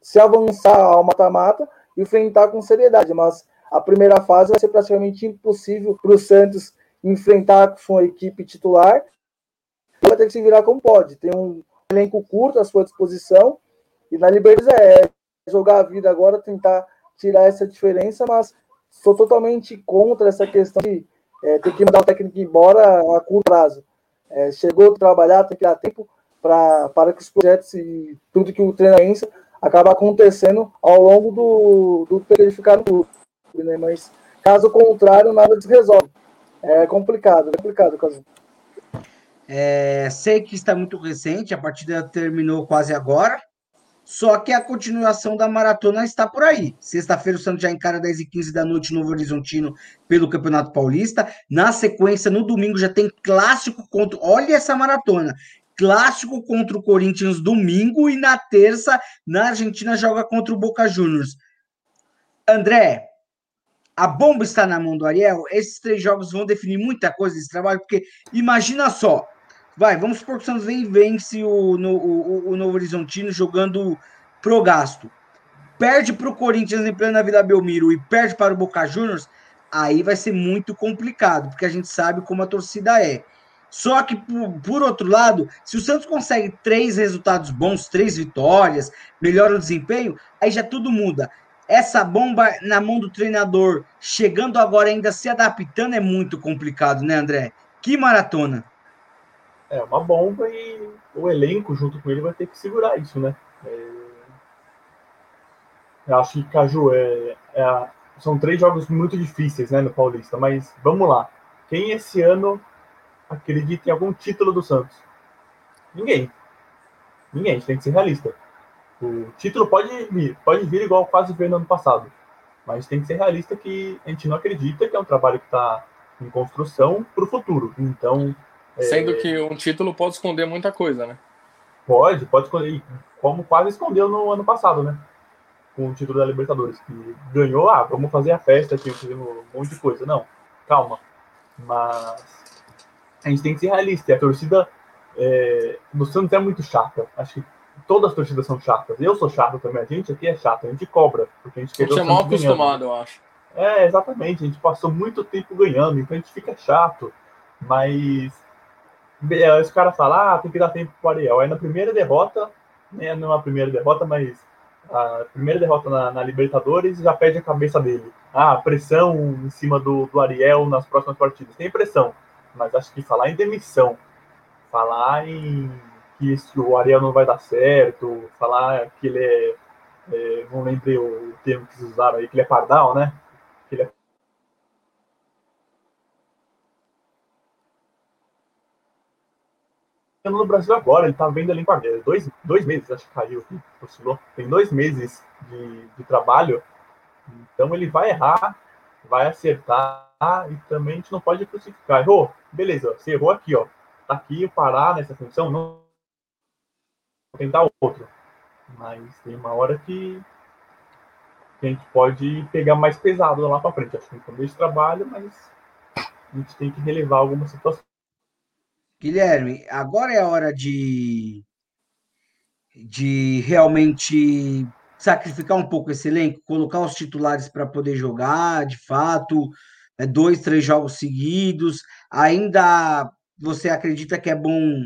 se avançar ao mata-mata e enfrentar com seriedade. Mas a primeira fase vai ser praticamente impossível para o Santos enfrentar com sua equipe titular. Vai ter que se virar como pode. Tem um elenco curto à sua disposição. E na Libertadores é jogar a vida agora, tentar tirar essa diferença, mas sou totalmente contra essa questão de é, ter que mandar o técnico embora a curto prazo. É, chegou a trabalhar, tem que dar tempo pra, para que os projetos e tudo que o treinamento acaba acontecendo ao longo do, do período de ficar no clube. Né? Mas caso contrário, nada se resolve. É complicado, é complicado, caso. É, sei que está muito recente, a partida terminou quase agora. Só que a continuação da maratona está por aí. Sexta-feira o Santos já encara 10 e 15 da noite no Novo Horizontino pelo Campeonato Paulista. Na sequência, no domingo, já tem clássico contra. Olha essa maratona! Clássico contra o Corinthians domingo e na terça, na Argentina, joga contra o Boca Juniors. André, a bomba está na mão do Ariel. Esses três jogos vão definir muita coisa desse trabalho, porque imagina só, Vai, vamos supor que o Santos vem vence o, no, o, o Novo Horizontino jogando pro gasto. Perde para o Corinthians em plena Vila Belmiro e perde para o Boca Juniors, aí vai ser muito complicado, porque a gente sabe como a torcida é. Só que, por, por, outro lado, se o Santos consegue três resultados bons, três vitórias, melhora o desempenho, aí já tudo muda. Essa bomba na mão do treinador, chegando agora ainda se adaptando, é muito complicado, né, André? Que maratona! É uma bomba e o elenco junto com ele vai ter que segurar isso, né? É... Acho que Caju é, é, são três jogos muito difíceis, né, no Paulista. Mas vamos lá. Quem esse ano acredita em algum título do Santos? Ninguém. Ninguém. A gente tem que ser realista. O título pode vir, pode vir igual quase veio no ano passado. Mas tem que ser realista que a gente não acredita que é um trabalho que está em construção para o futuro. Então, Sendo que um título pode esconder muita coisa, né? Pode, pode esconder. Como quase escondeu no ano passado, né? Com o título da Libertadores. Que ganhou, ah, vamos fazer a festa aqui, um monte de coisa. Não, calma. Mas a gente tem que ser realista. E a torcida é, do Santos é muito chata. Acho que todas as torcidas são chatas. Eu sou chato também. A gente aqui é chato, a gente cobra. Porque a gente, a gente é mal acostumado, eu acho. É, exatamente. A gente passou muito tempo ganhando, então a gente fica chato. Mas é, os caras falam, ah, tem que dar tempo pro Ariel. Aí na primeira derrota, né, não é a primeira derrota, mas a primeira derrota na, na, Libertadores já perde a cabeça dele. Ah, pressão em cima do, do Ariel nas próximas partidas. Tem pressão, mas acho que falar em demissão, falar em que o Ariel não vai dar certo, falar que ele é, é não lembrei o termo que vocês usaram aí, que ele é pardal, né? Que ele é no Brasil agora, ele tá vendo ali em dois, dois meses, acho que caiu oscilou. Tem dois meses de, de trabalho, então ele vai errar, vai acertar e também a gente não pode crucificar. Errou? Beleza, você errou aqui, ó. Tá aqui, parar nessa função, não vou tentar outro. Mas tem uma hora que a gente pode pegar mais pesado lá para frente. Acho que no começo de trabalho, mas a gente tem que relevar algumas situações. Guilherme, agora é a hora de, de realmente sacrificar um pouco esse elenco, colocar os titulares para poder jogar, de fato, é, dois, três jogos seguidos. Ainda você acredita que é bom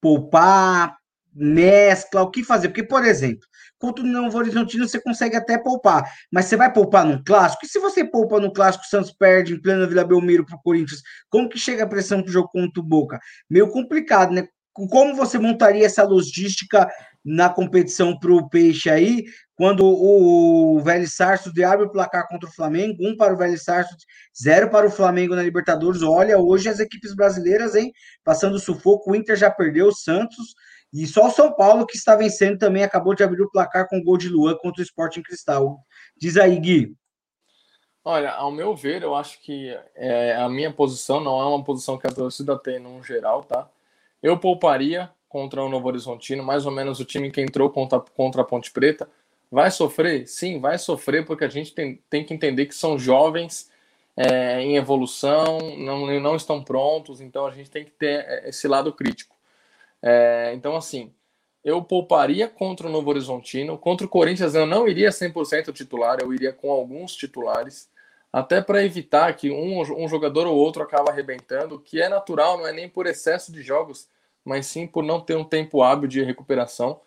poupar, mescla, o que fazer? Porque, por exemplo, contra o Novo Horizontino você consegue até poupar, mas você vai poupar num clássico? E se você poupa no clássico, o Santos perde em plena Vila Belmiro para o Corinthians, como que chega a pressão para o jogo contra o Boca? Meio complicado, né? Como você montaria essa logística na competição para o Peixe aí, quando o Velho Sarsfield abre o placar contra o Flamengo, um para o Velho Sarsfield, zero para o Flamengo na Libertadores. Olha, hoje as equipes brasileiras, hein, passando sufoco, o Inter já perdeu, o Santos e só o São Paulo, que está vencendo, também acabou de abrir o placar com gol de Luan contra o Sporting Cristal. Diz aí, Gui. Olha, ao meu ver, eu acho que é, a minha posição não é uma posição que a torcida tem no geral, tá? Eu pouparia contra o Novo Horizontino, mais ou menos o time que entrou contra, contra a Ponte Preta. Vai sofrer? Sim, vai sofrer, porque a gente tem, tem que entender que são jovens é, em evolução, não, não estão prontos, então a gente tem que ter é, esse lado crítico. É, então, assim, eu pouparia contra o Novo Horizontino. Contra o Corinthians, eu não iria 100% titular, eu iria com alguns titulares, até para evitar que um, um jogador ou outro acabe arrebentando, que é natural, não é nem por excesso de jogos, mas sim por não ter um tempo hábil de recuperação.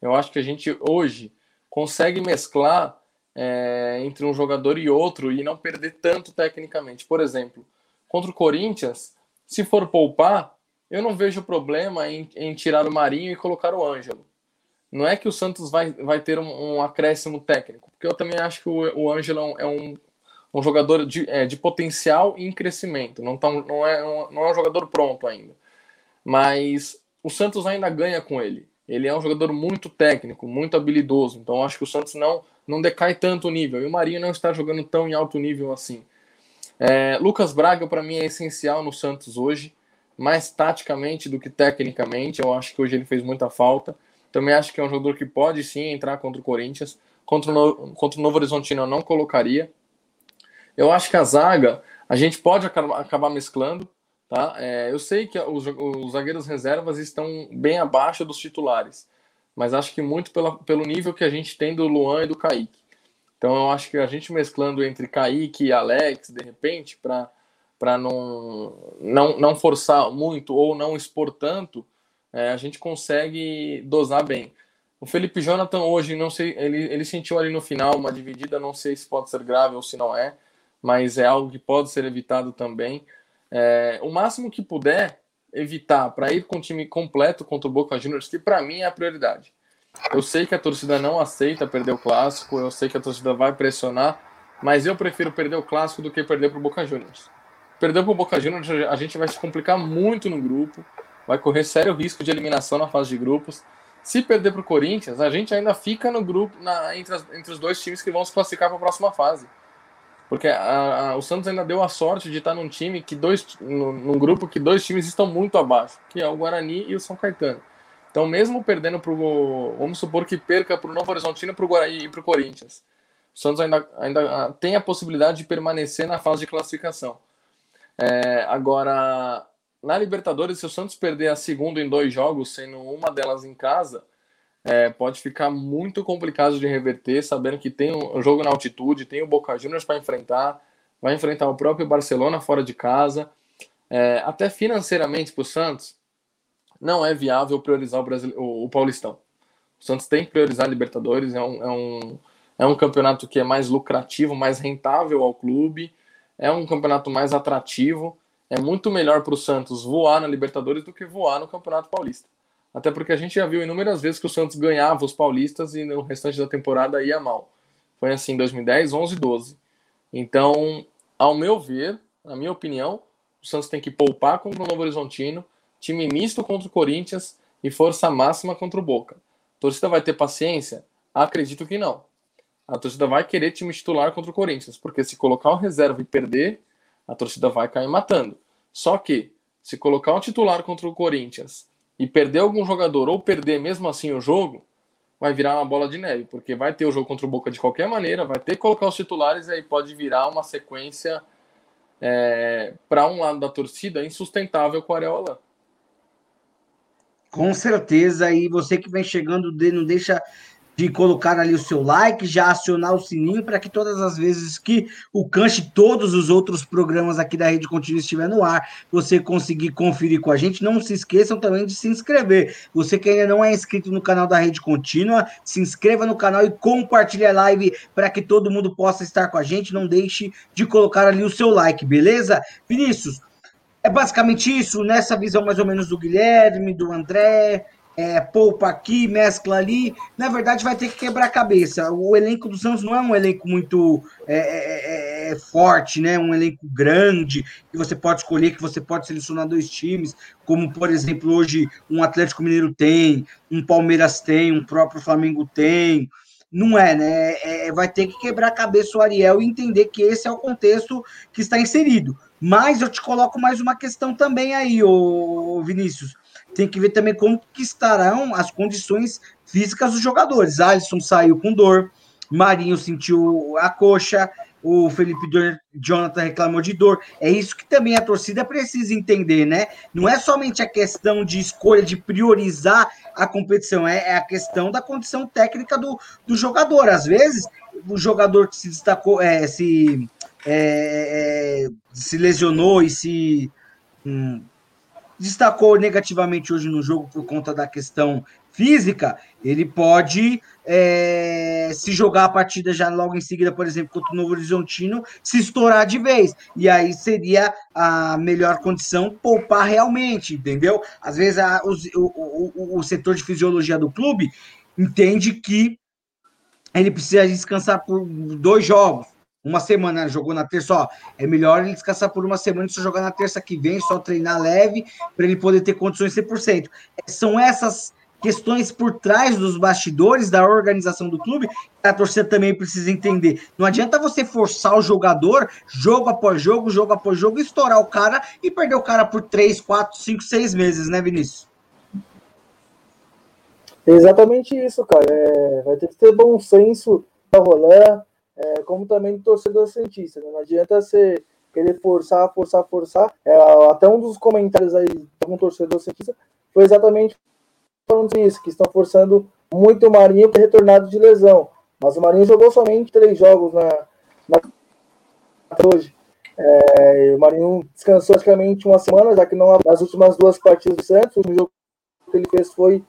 Eu acho que a gente hoje consegue mesclar é, entre um jogador e outro e não perder tanto tecnicamente. Por exemplo, contra o Corinthians, se for poupar, eu não vejo problema em, em tirar o Marinho e colocar o Ângelo. Não é que o Santos vai, vai ter um, um acréscimo técnico, porque eu também acho que o, o Ângelo é um, um jogador de, é, de potencial e em crescimento. Não, tá, não, é, não é um jogador pronto ainda. Mas o Santos ainda ganha com ele. Ele é um jogador muito técnico, muito habilidoso. Então acho que o Santos não, não decai tanto o nível. E o Marinho não está jogando tão em alto nível assim. É, Lucas Braga, para mim, é essencial no Santos hoje mais taticamente do que tecnicamente. Eu acho que hoje ele fez muita falta. Também acho que é um jogador que pode sim entrar contra o Corinthians. Contra o, no... contra o Novo Horizontino eu não colocaria. Eu acho que a zaga a gente pode acabar mesclando. Tá? É, eu sei que os, os, zagueiros reservas estão bem abaixo dos titulares, mas acho que muito pela, pelo nível que a gente tem do Luan e do Kaique. Então eu acho que a gente mesclando entre Kaique e Alex, de repente, para para não, não, não forçar muito ou não expor tanto, é, a gente consegue dosar bem. O Felipe Jonathan hoje, não sei, ele, ele sentiu ali no final uma dividida, não sei se pode ser grave ou se não é, mas é algo que pode ser evitado também. É, o máximo que puder evitar para ir com o time completo contra o Boca Juniors, que para mim é a prioridade. Eu sei que a torcida não aceita perder o clássico, eu sei que a torcida vai pressionar, mas eu prefiro perder o clássico do que perder para o Boca Juniors. Perdeu para o Boca Juniors, a gente vai se complicar muito no grupo, vai correr sério risco de eliminação na fase de grupos. Se perder para o Corinthians, a gente ainda fica no grupo na, entre, as, entre, os dois times que vão se classificar para a próxima fase. Porque a, a, o Santos ainda deu a sorte de estar num time que dois, num grupo que dois times estão muito abaixo, que é o Guarani e o São Caetano. Então, mesmo perdendo para o. Vamos supor que perca para o Novo Horizontino pro Guarani, e para o Corinthians. O Santos ainda, ainda tem a possibilidade de permanecer na fase de classificação. É, agora, na Libertadores, se o Santos perder a segunda em dois jogos, sendo uma delas em casa, é, pode ficar muito complicado de reverter, sabendo que tem um jogo na altitude, tem o Boca Juniors para enfrentar, vai enfrentar o próprio Barcelona fora de casa. É, até financeiramente para o Santos, não é viável priorizar o, Brasil, o, o, Paulistão. O Santos tem que priorizar a Libertadores, é um, é, um, é um campeonato que é mais lucrativo, mais rentável ao clube é um campeonato mais atrativo. É muito melhor para o Santos voar na Libertadores do que voar no Campeonato Paulista. Até porque a gente já viu inúmeras vezes que o Santos ganhava os paulistas e no restante da temporada ia mal. Foi assim em 2010, 11 e 12. Então, ao meu ver, na minha opinião, o Santos tem que poupar contra o Novo Horizontino, time misto contra o Corinthians e força máxima contra o Boca. A torcida vai ter paciência? Acredito que não a torcida vai querer time titular contra o Corinthians, porque se colocar o reserva e perder, a torcida vai cair matando. Só que, se colocar um titular contra o Corinthians e perder algum jogador ou perder mesmo assim o jogo, vai virar uma bola de neve, porque vai ter o jogo contra o Boca de qualquer maneira, vai ter que colocar os titulares e aí pode virar uma sequência é, para um lado da torcida insustentável com o Areola. Com certeza, e você que vem chegando, não deixa de colocar ali o seu like, já acionar o sininho para que todas as vezes que o Canche todos os outros programas aqui da Rede Contínua estiver no ar, você conseguir conferir com a gente. Não se esqueçam também de se inscrever. Você que ainda não é inscrito no canal da Rede Contínua, se inscreva no canal e compartilhe a live para que todo mundo possa estar com a gente. Não deixe de colocar ali o seu like, beleza? Vinícius, é basicamente isso, nessa visão mais ou menos do Guilherme, do André, é, poupa aqui, mescla ali. Na verdade, vai ter que quebrar a cabeça. O elenco do Santos não é um elenco muito é, é, é, é, forte, né? Um elenco grande que você pode escolher, que você pode selecionar dois times, como por exemplo hoje um Atlético Mineiro tem, um Palmeiras tem, um próprio Flamengo tem. Não é, né? É, vai ter que quebrar a cabeça o Ariel e entender que esse é o contexto que está inserido. Mas eu te coloco mais uma questão também aí, ô Vinícius tem que ver também como que estarão as condições físicas dos jogadores. Alisson saiu com dor, Marinho sentiu a coxa, o Felipe Jonathan reclamou de dor. É isso que também a torcida precisa entender, né? Não é somente a questão de escolha de priorizar a competição, é, é a questão da condição técnica do, do jogador. Às vezes, o jogador que se destacou, é, se, é, é, se lesionou e se. Hum, destacou negativamente hoje no jogo por conta da questão física, ele pode é, se jogar a partida já logo em seguida, por exemplo, contra o Novo Horizontino, se estourar de vez. E aí seria a melhor condição poupar realmente, entendeu? Às vezes a, o, o, o setor de fisiologia do clube entende que ele precisa descansar por dois jogos uma semana, jogou na terça, ó, é melhor ele descansar por uma semana e só jogar na terça que vem, só treinar leve, para ele poder ter condições 100%. São essas questões por trás dos bastidores da organização do clube a torcida também precisa entender. Não adianta você forçar o jogador, jogo após jogo, jogo após jogo, estourar o cara e perder o cara por 3, 4, 5, 6 meses, né, Vinícius? Exatamente isso, cara. É, vai ter que ter bom senso para rolar é, como também do torcedor cientista. Né? Não adianta você querer forçar, forçar, forçar. É, até um dos comentários aí de algum torcedor cientista foi exatamente falando isso, que estão forçando muito o Marinho para retornado de lesão. Mas o Marinho jogou somente três jogos na, na hoje. É, o Marinho descansou praticamente uma semana, já que não nas últimas duas partidas do Santos. O jogo que ele fez foi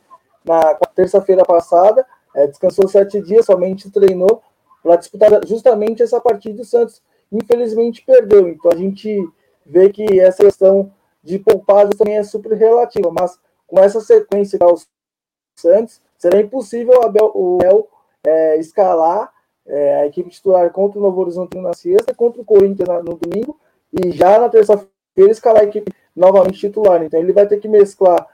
na terça-feira passada. É, descansou sete dias, somente treinou para disputar justamente essa partida. O Santos, infelizmente, perdeu. Então a gente vê que essa questão de poupagem também é super relativa, mas com essa sequência que o Santos, será impossível o Abel é, escalar é, a equipe titular contra o Novo Horizonte na sexta, contra o Corinthians no domingo, e já na terça-feira escalar a equipe novamente titular. Então ele vai ter que mesclar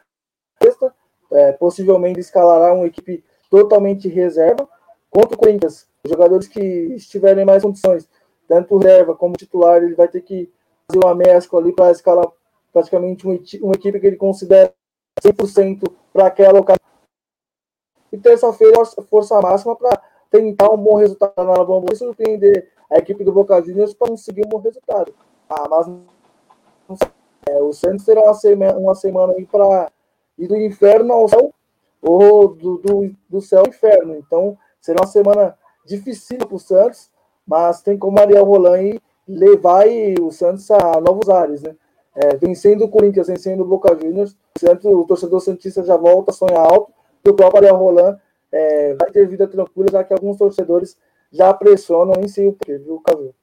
sexta, é, possivelmente escalará uma equipe totalmente reserva. Contra o Corinthians, os jogadores que estiverem mais condições, tanto reserva como titular, ele vai ter que fazer uma mescla ali para escalar praticamente uma, equipe que ele considera 100% para aquela ocasião. E terça-feira, força máxima para tentar um bom resultado na Alabama e surpreender a equipe do Boca Juniors para conseguir um bom resultado. Ah, mas é, o Santos terá uma semana, uma semana aí para ir do inferno ao céu ou do, do, do céu ao inferno. Então, será uma semana difícil para o Santos, mas tem como Ariel Roland levar o Santos a novos ares, né? É, vencendo o Corinthians, vencendo o Boca Juniors, o, Santos, o torcedor Santista já volta a sonhar alto, e o próprio Ariel Roland é, vai ter vida tranquila, já que alguns torcedores já pressionam em si o viu?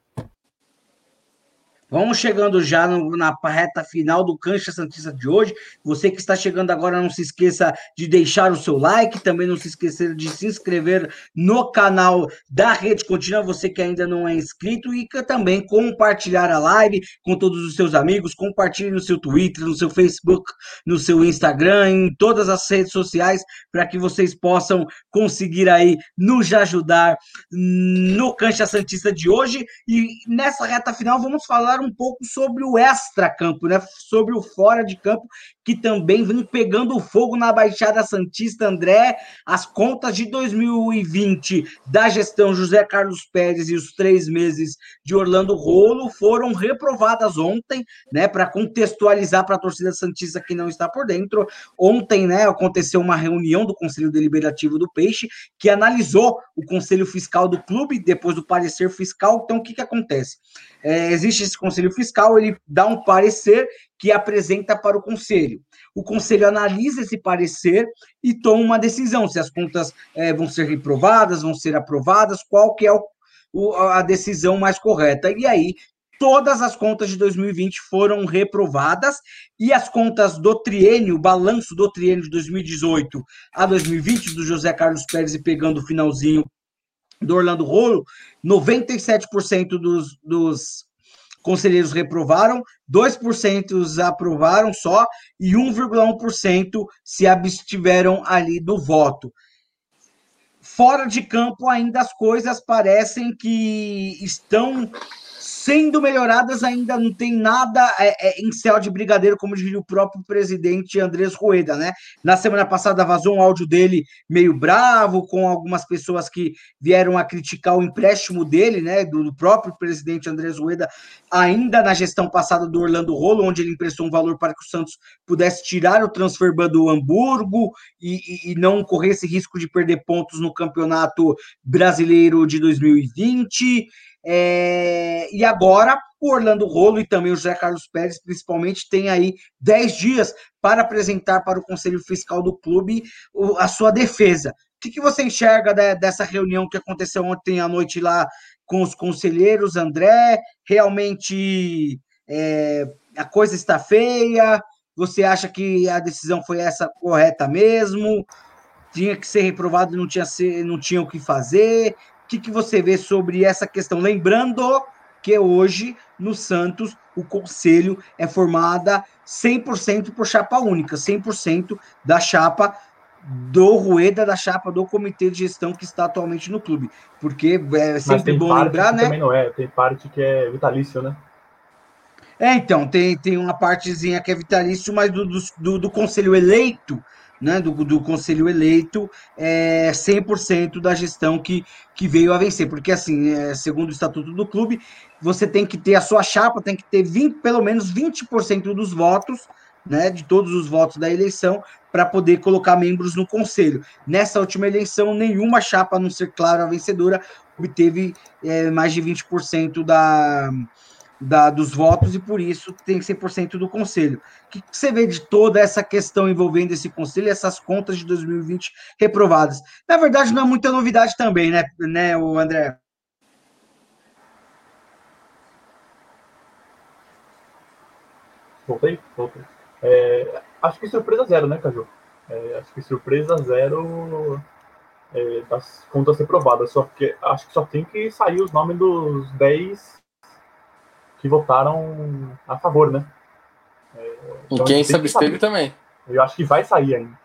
Vamos chegando já no, na reta final do Cancha Santista de hoje. Você que está chegando agora, não se esqueça de deixar o seu like, também não se esqueça de se inscrever no canal da Rede Contínua, você que ainda não é inscrito, e também compartilhar a live com todos os seus amigos, compartilhe no seu Twitter, no seu Facebook, no seu Instagram, em todas as redes sociais, para que vocês possam conseguir aí nos ajudar no Cancha Santista de hoje. E nessa reta final, vamos falar falar um pouco sobre o extra-campo, né? Sobre o fora de campo, que também vem pegando fogo na Baixada Santista, André. As contas de 2020 da gestão José Carlos Pérez e os três meses de Orlando Rolo foram reprovadas ontem, né? Para contextualizar para a torcida Santista que não está por dentro. Ontem, né, aconteceu uma reunião do Conselho Deliberativo do Peixe que analisou o Conselho Fiscal do clube depois do parecer fiscal. Então, o que, que acontece? É, existe esse Conselho Fiscal, ele dá um parecer que apresenta para o Conselho. O Conselho analisa esse parecer e toma uma decisão se as contas é, vão ser reprovadas, vão ser aprovadas, qual que é o, o, a decisão mais correta. E aí, todas as contas de 2020 foram reprovadas e as contas do triênio, o balanço do triênio de 2018 a 2020 do José Carlos Pérez e pegando o finalzinho do Orlando Rolo, 97% dos, dos conselheiros reprovaram, 2% aprovaram só e 1,1% se abstiveram ali do voto. Fora de campo, ainda as coisas parecem que estão sendo melhoradas, ainda não tem nada é, é, em céu de brigadeiro, como diria o próprio presidente Andrés Rueda, né? Na semana passada vazou um áudio dele meio bravo, com algumas pessoas que vieram a criticar o empréstimo dele, né? Do, do próprio presidente Andrés Rueda, ainda na gestão passada do Orlando Rolo, onde ele emprestou um valor para que o Santos pudesse tirar o transfer do Hamburgo e, e, e não corresse risco de perder pontos no campeonato brasileiro de 2020. É, e agora o Orlando Rolo e também o José Carlos Pérez, principalmente, tem aí 10 dias para apresentar para o Conselho Fiscal do clube a sua defesa. O que, que você enxerga dessa reunião que aconteceu ontem à noite lá com os conselheiros, André? Realmente é, a coisa está feia? Você acha que a decisão foi essa correta mesmo? Tinha que ser reprovado não tinha, não tinha o que fazer? O que, que você vê sobre essa questão? Lembrando que hoje, no Santos, o conselho é formada 100% por chapa única, 100% da chapa do Rueda, da chapa do comitê de gestão que está atualmente no clube. Porque é sempre bom lembrar, né? Também não é, tem parte que é vitalício, né? É, então, tem, tem uma partezinha que é vitalício, mas do, do, do conselho eleito né, do, do conselho eleito é 100% da gestão que, que veio a vencer. Porque, assim, é, segundo o estatuto do clube, você tem que ter a sua chapa, tem que ter 20, pelo menos 20% dos votos, né, de todos os votos da eleição, para poder colocar membros no conselho. Nessa última eleição, nenhuma chapa, a não ser claro a vencedora, obteve é, mais de 20% da da, dos votos e por isso tem 100% do conselho. O que você vê de toda essa questão envolvendo esse conselho e essas contas de 2020 reprovadas? Na verdade, não é muita novidade também, né, né o André? Voltei? Voltei. É, acho que surpresa zero, né, Caju? É, acho que surpresa zero é, das contas reprovadas. Só que acho que só tem que sair os nomes dos 10 que votaram a favor, né? É, então, e quem se absteve também. Eu acho que vai sair ainda.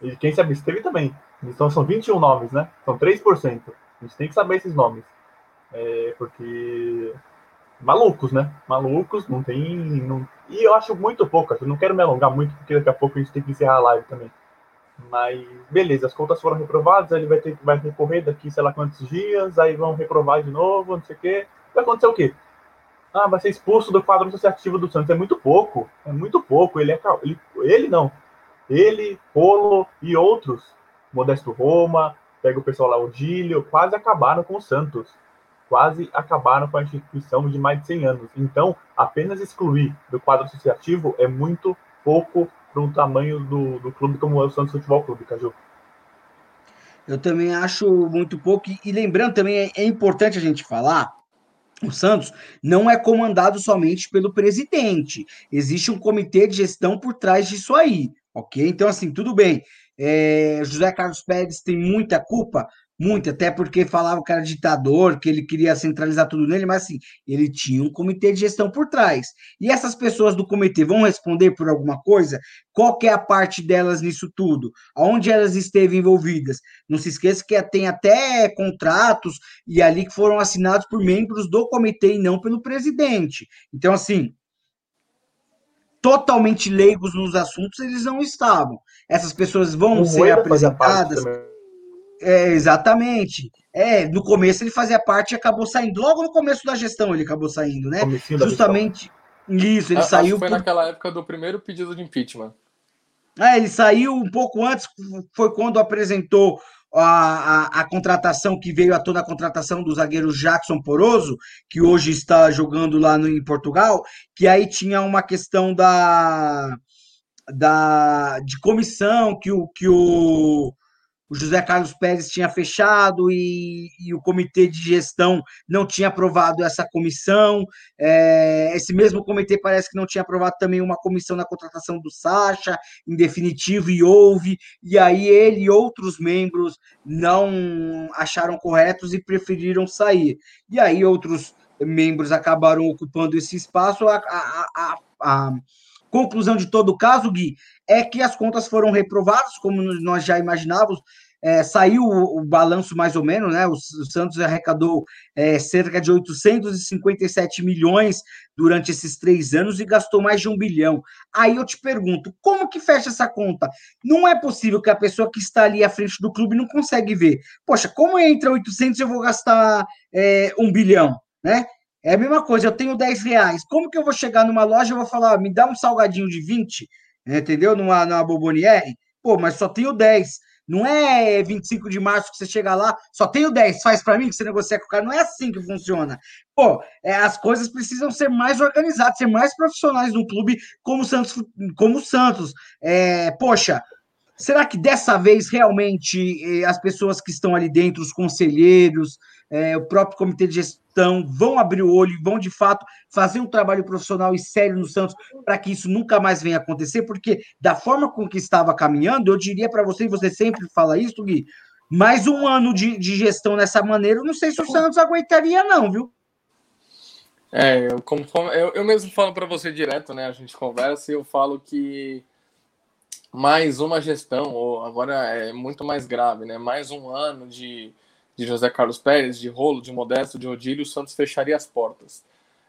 E quem se absteve também. Então são 21 nomes, né? São 3%. A gente tem que saber esses nomes. É, porque. Malucos, né? Malucos, não tem. Não... E eu acho muito pouco. Eu não quero me alongar muito, porque daqui a pouco a gente tem que encerrar a live também. Mas, beleza, as contas foram reprovadas, ele vai ter vai recorrer daqui sei lá quantos dias, aí vão reprovar de novo, não sei o quê. Vai acontecer o quê? Ah, vai ser expulso do quadro associativo do Santos. É muito pouco. É muito pouco. Ele, é, ele, ele não. Ele, Polo e outros, Modesto Roma, pega o pessoal lá, o Dílio, quase acabaram com o Santos. Quase acabaram com a instituição de mais de 100 anos. Então, apenas excluir do quadro associativo é muito pouco para um tamanho do, do clube como é o Santos Futebol Clube, Caju. Eu também acho muito pouco. E lembrando também, é, é importante a gente falar o Santos não é comandado somente pelo presidente. Existe um comitê de gestão por trás disso aí, ok? Então, assim, tudo bem. É, José Carlos Pérez tem muita culpa? Muito, até porque falava que era ditador, que ele queria centralizar tudo nele, mas assim, ele tinha um comitê de gestão por trás. E essas pessoas do comitê vão responder por alguma coisa? Qual é a parte delas nisso tudo? Aonde elas esteve envolvidas? Não se esqueça que tem até contratos e ali que foram assinados por membros do comitê e não pelo presidente. Então, assim, totalmente leigos nos assuntos, eles não estavam. Essas pessoas vão ser apresentadas é, exatamente. É, no começo ele fazia parte e acabou saindo. Logo no começo da gestão ele acabou saindo, né? Justamente isso, ele saiu. foi por... naquela época do primeiro pedido de impeachment. É, ele saiu um pouco antes, foi quando apresentou a, a, a, contratação que veio à tona a contratação do zagueiro Jackson Poroso, que hoje está jogando lá no, em Portugal, que aí tinha uma questão da, da de comissão que o, que o o José Carlos Pérez tinha fechado e, e, o comitê de gestão não tinha aprovado essa comissão. É, esse mesmo comitê parece que não tinha aprovado também uma comissão na contratação do Sacha, em definitivo, e houve. E aí ele e outros membros não acharam corretos e preferiram sair. E aí outros membros acabaram ocupando esse espaço. a, a, a, a conclusão de todo o caso, Gui, é que as contas foram reprovadas, como nós já imaginávamos. É, saiu o, o, balanço mais ou menos, né? O, o Santos arrecadou é, cerca de 857 milhões durante esses três anos e gastou mais de um bilhão. Aí eu te pergunto, como que fecha essa conta? Não é possível que a pessoa que está ali à frente do clube não consegue ver. Poxa, como entra 800 eu vou gastar é, um bilhão, né? É a mesma coisa, eu tenho 10 reais. Como que eu vou chegar numa loja e vou falar, me dá um salgadinho de 20? entendeu? Numa, numa Boboniere, pô, mas só tenho 10. Não é 25 de março que você chega lá, só tenho 10, faz para mim que você negocia com o cara. Não é assim que funciona. Pô, é, as coisas precisam ser mais organizadas, ser mais profissionais num clube como o Santos. Como o Santos. É, poxa, será que dessa vez realmente eh, as pessoas que estão ali dentro, os conselheiros, é, o próprio comitê de gestão vão abrir o olho, vão de fato fazer um trabalho profissional e sério no Santos para que isso nunca mais venha acontecer, porque da forma com que estava caminhando, eu diria para você, e você sempre fala isso, Gui, mais um ano de, de gestão dessa maneira, eu não sei se o Santos aguentaria, não, viu? É, eu, eu, eu mesmo falo para você direto, né? A gente conversa e eu falo que mais uma gestão, ou agora é muito mais grave, né? Mais um ano de de José Carlos Pérez, de Rolo, de Modesto, de Odílio, o Santos fecharia as portas.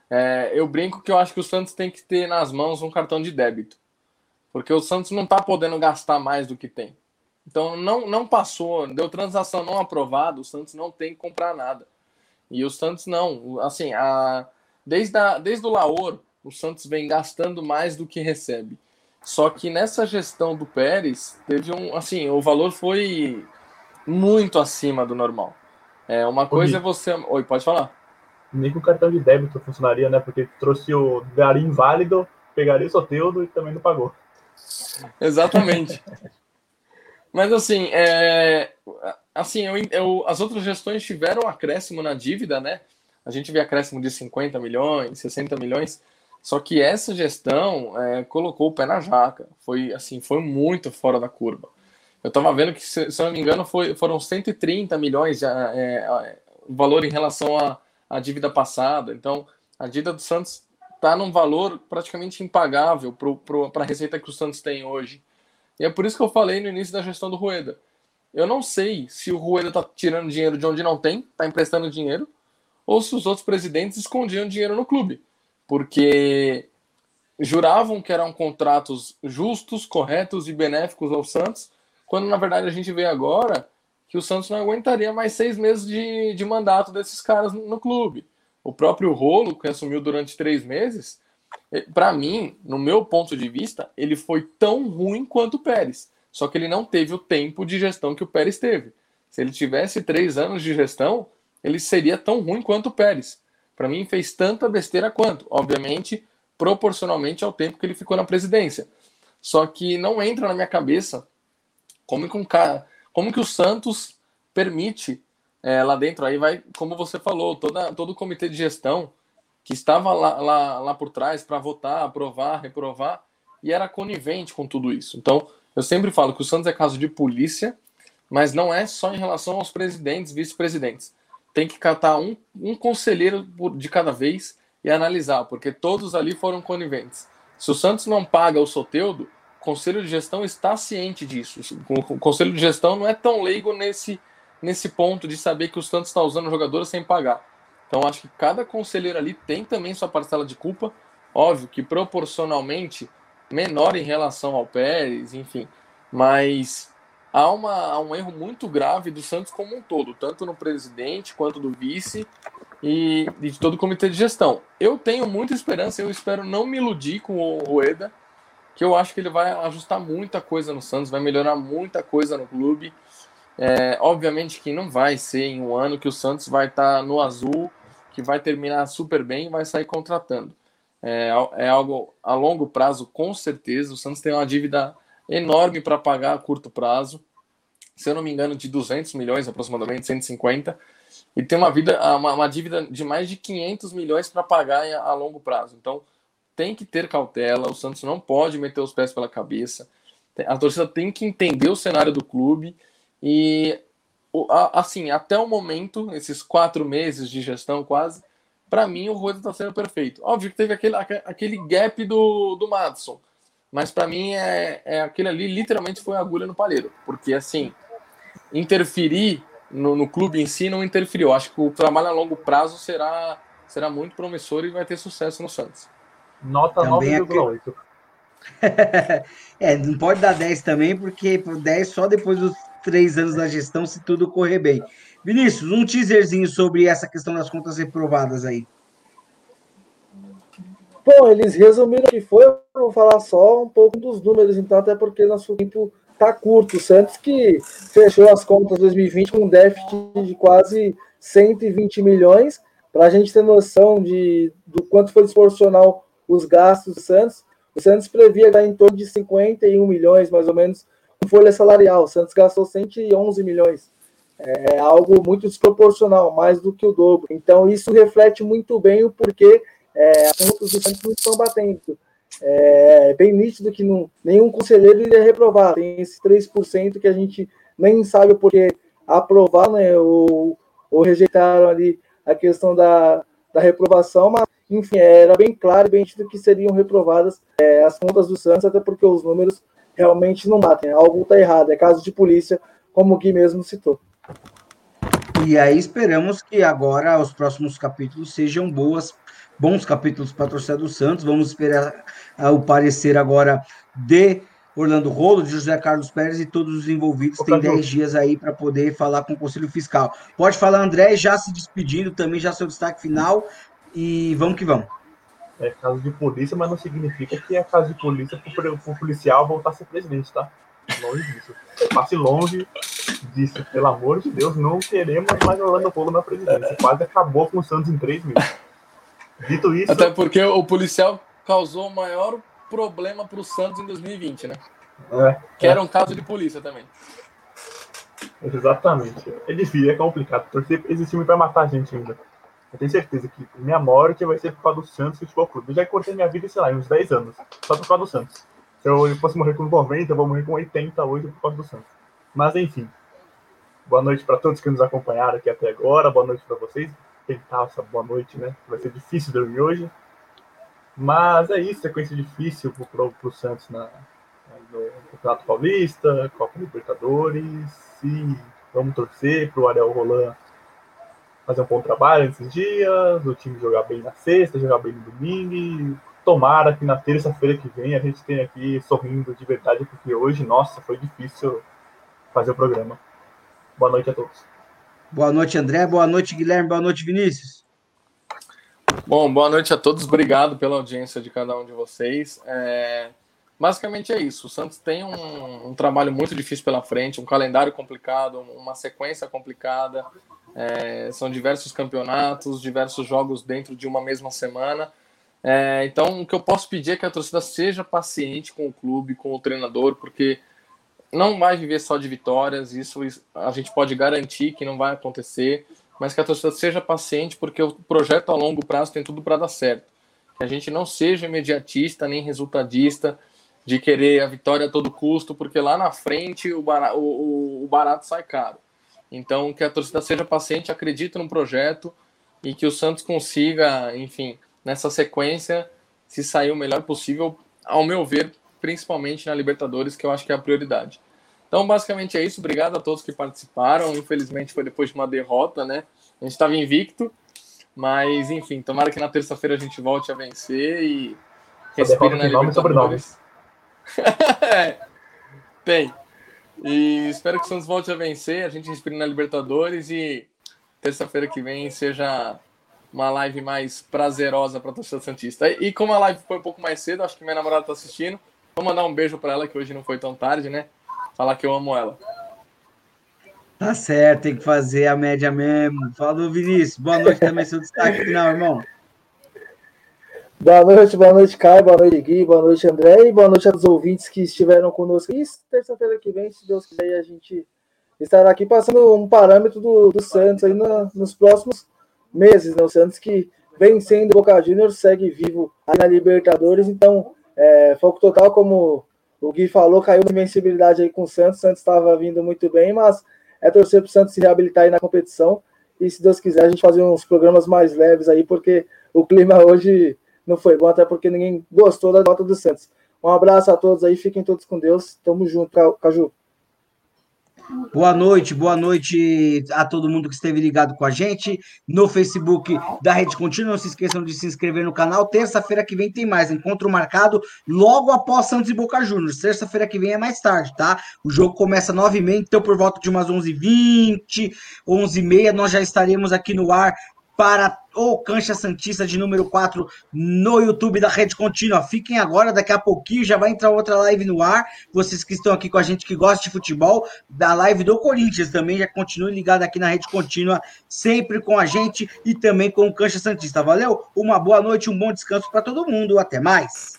É, eu brinco que eu acho que o Santos tem que ter nas mãos um cartão de débito, porque o Santos não está podendo gastar mais do que tem. Então não, não passou, deu transação não aprovada, o Santos não tem que comprar nada. E o Santos não, assim, a, desde, a, desde o Laor, o Santos vem gastando mais do que recebe. Só que nessa gestão do Pérez, teve um, assim, o valor foi muito acima do normal. É, uma coisa é você. Oi, pode falar. Nem com o cartão de débito funcionaria, né? Porque trouxe o Gari inválido, pegaria o Soteudo e também não pagou. Exatamente. Mas assim, é... assim eu, eu, as outras gestões tiveram acréscimo na dívida, né? A gente vê acréscimo de 50 milhões, 60 milhões. Só que essa gestão é, colocou o pé na jaca. Foi assim, foi muito fora da curva. Eu estava vendo que, se, se não me engano, foi, foram 130 milhões de, é, é, o valor em relação à, dívida passada. Então, a dívida do Santos está num valor praticamente impagável para a receita que o Santos tem hoje. E é por isso que eu falei no início da gestão do Rueda. Eu não sei se o Rueda está tirando dinheiro de onde não tem, está emprestando dinheiro, ou se os outros presidentes escondiam dinheiro no clube. Porque juravam que eram contratos justos, corretos e benéficos ao Santos, quando na verdade a gente vê agora que o Santos não aguentaria mais seis meses de, de mandato desses caras no, no clube. O próprio Rolo, que assumiu durante três meses, eh, para mim, no meu ponto de vista, ele foi tão ruim quanto o Pérez. Só que ele não teve o tempo de gestão que o Pérez teve. Se ele tivesse três anos de gestão, ele seria tão ruim quanto o Pérez. Para mim, fez tanta besteira quanto, obviamente, proporcionalmente ao tempo que ele ficou na presidência. Só que não entra na minha cabeça como que um cara, como que o Santos permite é, lá dentro? Aí vai, como você falou, toda, todo o comitê de gestão que estava lá, lá, lá por trás para votar, aprovar, reprovar, e era conivente com tudo isso. Então, eu sempre falo que o Santos é caso de polícia, mas não é só em relação aos presidentes, vice-presidentes. Tem que catar um, um conselheiro de cada vez e analisar, porque todos ali foram coniventes. Se o Santos não paga o Soteudo, conselho de gestão está ciente disso. O conselho de gestão não é tão leigo nesse, nesse ponto de saber que o Santos está usando jogadores sem pagar. Então acho que cada conselheiro ali tem também sua parcela de culpa, óbvio que proporcionalmente menor em relação ao Pérez, enfim, mas há, uma, há um erro muito grave do Santos como um todo, tanto no presidente quanto do vice e, e de todo o comitê de gestão. Eu tenho muita esperança, eu espero não me iludir com o Rueda, que eu acho que ele vai ajustar muita coisa no Santos, vai melhorar muita coisa no clube. É, obviamente que não vai ser em um ano que o Santos vai estar tá no azul, que vai terminar super bem e vai sair contratando. É, é algo a longo prazo, com certeza. O Santos tem uma dívida enorme para pagar a curto prazo, se eu não me engano, de 200 milhões, aproximadamente 150, e tem uma, vida, uma, uma dívida de mais de 500 milhões para pagar a longo prazo. Então, tem que ter cautela, o Santos não pode meter os pés pela cabeça. A torcida tem que entender o cenário do clube e assim, até o momento, esses quatro meses de gestão quase, para mim o Rueda está sendo perfeito. Óbvio que teve aquele, aquele gap do, do Madison, mas para mim é, é aquele ali literalmente foi agulha no palheiro, porque assim, interferir no, no clube em si não interferiu. Acho que o trabalho a longo prazo será, será muito promissor e vai ter sucesso no Santos. Nota 9,8. é, não pode dar 10 também, porque 10 só depois dos três anos da gestão, se tudo correr bem. Vinícius, um teaserzinho sobre essa questão das contas reprovadas aí. Bom, eles resumiram que foi, vou falar só um pouco dos números, então, até porque nosso tempo tá curto. O Santos que fechou as contas 2020 com um déficit de quase 120 milhões, para a gente ter noção de, do quanto foi desproporcional os gastos do Santos, o Santos previa dar em torno de 51 milhões, mais ou menos, com folha salarial. O Santos gastou 111 milhões. É algo muito desproporcional, mais do que o dobro. Então, isso reflete muito bem o porquê é, as contas do Santos não estão batendo. É bem nítido que não, nenhum conselheiro iria reprovar. Tem esse 3% que a gente nem sabe o porquê aprovar né, ou, ou rejeitaram ali a questão da, da reprovação, mas enfim, era bem claro e bem nítido que seriam reprovadas é, as contas do Santos, até porque os números realmente não batem. Algo está errado, é caso de polícia, como o Gui mesmo citou. E aí esperamos que agora os próximos capítulos sejam boas, bons capítulos para a torcida do Santos. Vamos esperar uh, o parecer agora de Orlando Rolo, de José Carlos Pérez e todos os envolvidos. Tem 10 dias aí para poder falar com o Conselho Fiscal. Pode falar, André, já se despedindo também, já seu destaque final. E vamos que vamos. É caso de polícia, mas não significa que é caso de polícia para o policial voltar a ser presidente, tá? Longe disso. Passe longe disso. Pelo amor de Deus, não queremos mais Orlando Polo na presidência. Quase acabou com o Santos em três meses. Dito isso. Até porque o policial causou o maior problema para o Santos em 2020, né? É, que é. era um caso de polícia também. Exatamente. É difícil, é complicado. Torcer esse time vai matar a gente ainda. Eu tenho certeza que minha morte vai ser por causa do Santos Futebol Clube. Eu já cortei minha vida, sei lá, uns 10 anos. Só por causa do Santos. Se eu fosse morrer com 90, eu vou morrer com 80 hoje por causa do Santos. Mas enfim. Boa noite para todos que nos acompanharam aqui até agora. Boa noite para vocês. Tentar essa boa noite, né? Vai ser difícil dormir hoje. Mas é isso, sequência difícil para o Santos na, no Campeonato Paulista, Copa Libertadores. E vamos torcer para o Ariel Roland fazer um bom trabalho nesses dias, o time jogar bem na sexta, jogar bem no domingo tomara que na terça-feira que vem a gente tenha aqui sorrindo de verdade, porque hoje, nossa, foi difícil fazer o programa. Boa noite a todos. Boa noite, André. Boa noite, Guilherme. Boa noite, Vinícius. Bom, boa noite a todos. Obrigado pela audiência de cada um de vocês. É... Basicamente é isso. O Santos tem um, um, trabalho muito difícil pela frente, um calendário complicado, uma sequência complicada. É... São diversos campeonatos, diversos jogos dentro de uma mesma semana. É, então, o que eu posso pedir é que a torcida seja paciente com o clube, com o treinador, porque não vai viver só de vitórias, isso a gente pode garantir que não vai acontecer, mas que a torcida seja paciente, porque o projeto a longo prazo tem tudo para dar certo. Que a gente não seja imediatista nem resultadista, de querer a vitória a todo custo, porque lá na frente o barato, o, o barato sai caro. Então, que a torcida seja paciente, acredite no projeto e que o Santos consiga, enfim, nessa sequência, se sair o melhor possível, ao meu ver, principalmente na Libertadores, que eu acho que é a prioridade. Então, basicamente é isso. Obrigado a todos que participaram. Infelizmente foi depois de uma derrota, né? A gente estava invicto, mas enfim, tomara que na terça-feira a gente volte a vencer e respire na Libertadores. é, tem. E espero que o Santos volte a vencer, a gente respire na Libertadores e terça-feira que vem seja uma live mais prazerosa para a torcida Santista. E como a live foi um pouco mais cedo, acho que minha namorada está assistindo, vou mandar um beijo para ela, que hoje não foi tão tarde, né? Falar que eu amo ela. Tá certo, tem que fazer a média mesmo. Falou, Vinícius. Boa noite também, seu destaque final, irmão. Boa noite, boa noite, Caio, boa noite, Gui, boa noite, André, e boa noite aos ouvintes que estiveram conosco. E terça-feira que vem, se Deus quiser, a gente estará aqui passando um parâmetro do, do Santos aí na, nos próximos meses. Né? O Santos que vem sendo Boca Juniors, segue vivo na Libertadores, então, é, foco total, como o Gui falou, caiu na invencibilidade aí com o Santos. O Santos estava vindo muito bem, mas é torcer para o Santos se reabilitar aí na competição. E se Deus quiser, a gente fazer uns programas mais leves aí, porque o clima hoje não foi bom, até porque ninguém gostou da nota do Santos. Um abraço a todos aí, fiquem todos com Deus. Tamo junto, Caju. Boa noite, boa noite a todo mundo que esteve ligado com a gente no Facebook da Rede Contínua. Não se esqueçam de se inscrever no canal. Terça-feira que vem tem mais encontro marcado logo após Santos e Boca Juniors. Terça-feira que vem é mais tarde, tá? O jogo começa às 9h30, então por volta de umas 11h20, 11h30, nós já estaremos aqui no ar para o Cancha Santista de número 4 no YouTube da Rede Contínua. Fiquem agora, daqui a pouquinho já vai entrar outra live no ar. Vocês que estão aqui com a gente que gosta de futebol, da live do Corinthians também, já continue ligado aqui na Rede Contínua, sempre com a gente e também com o Cancha Santista. Valeu? Uma boa noite, um bom descanso para todo mundo. Até mais.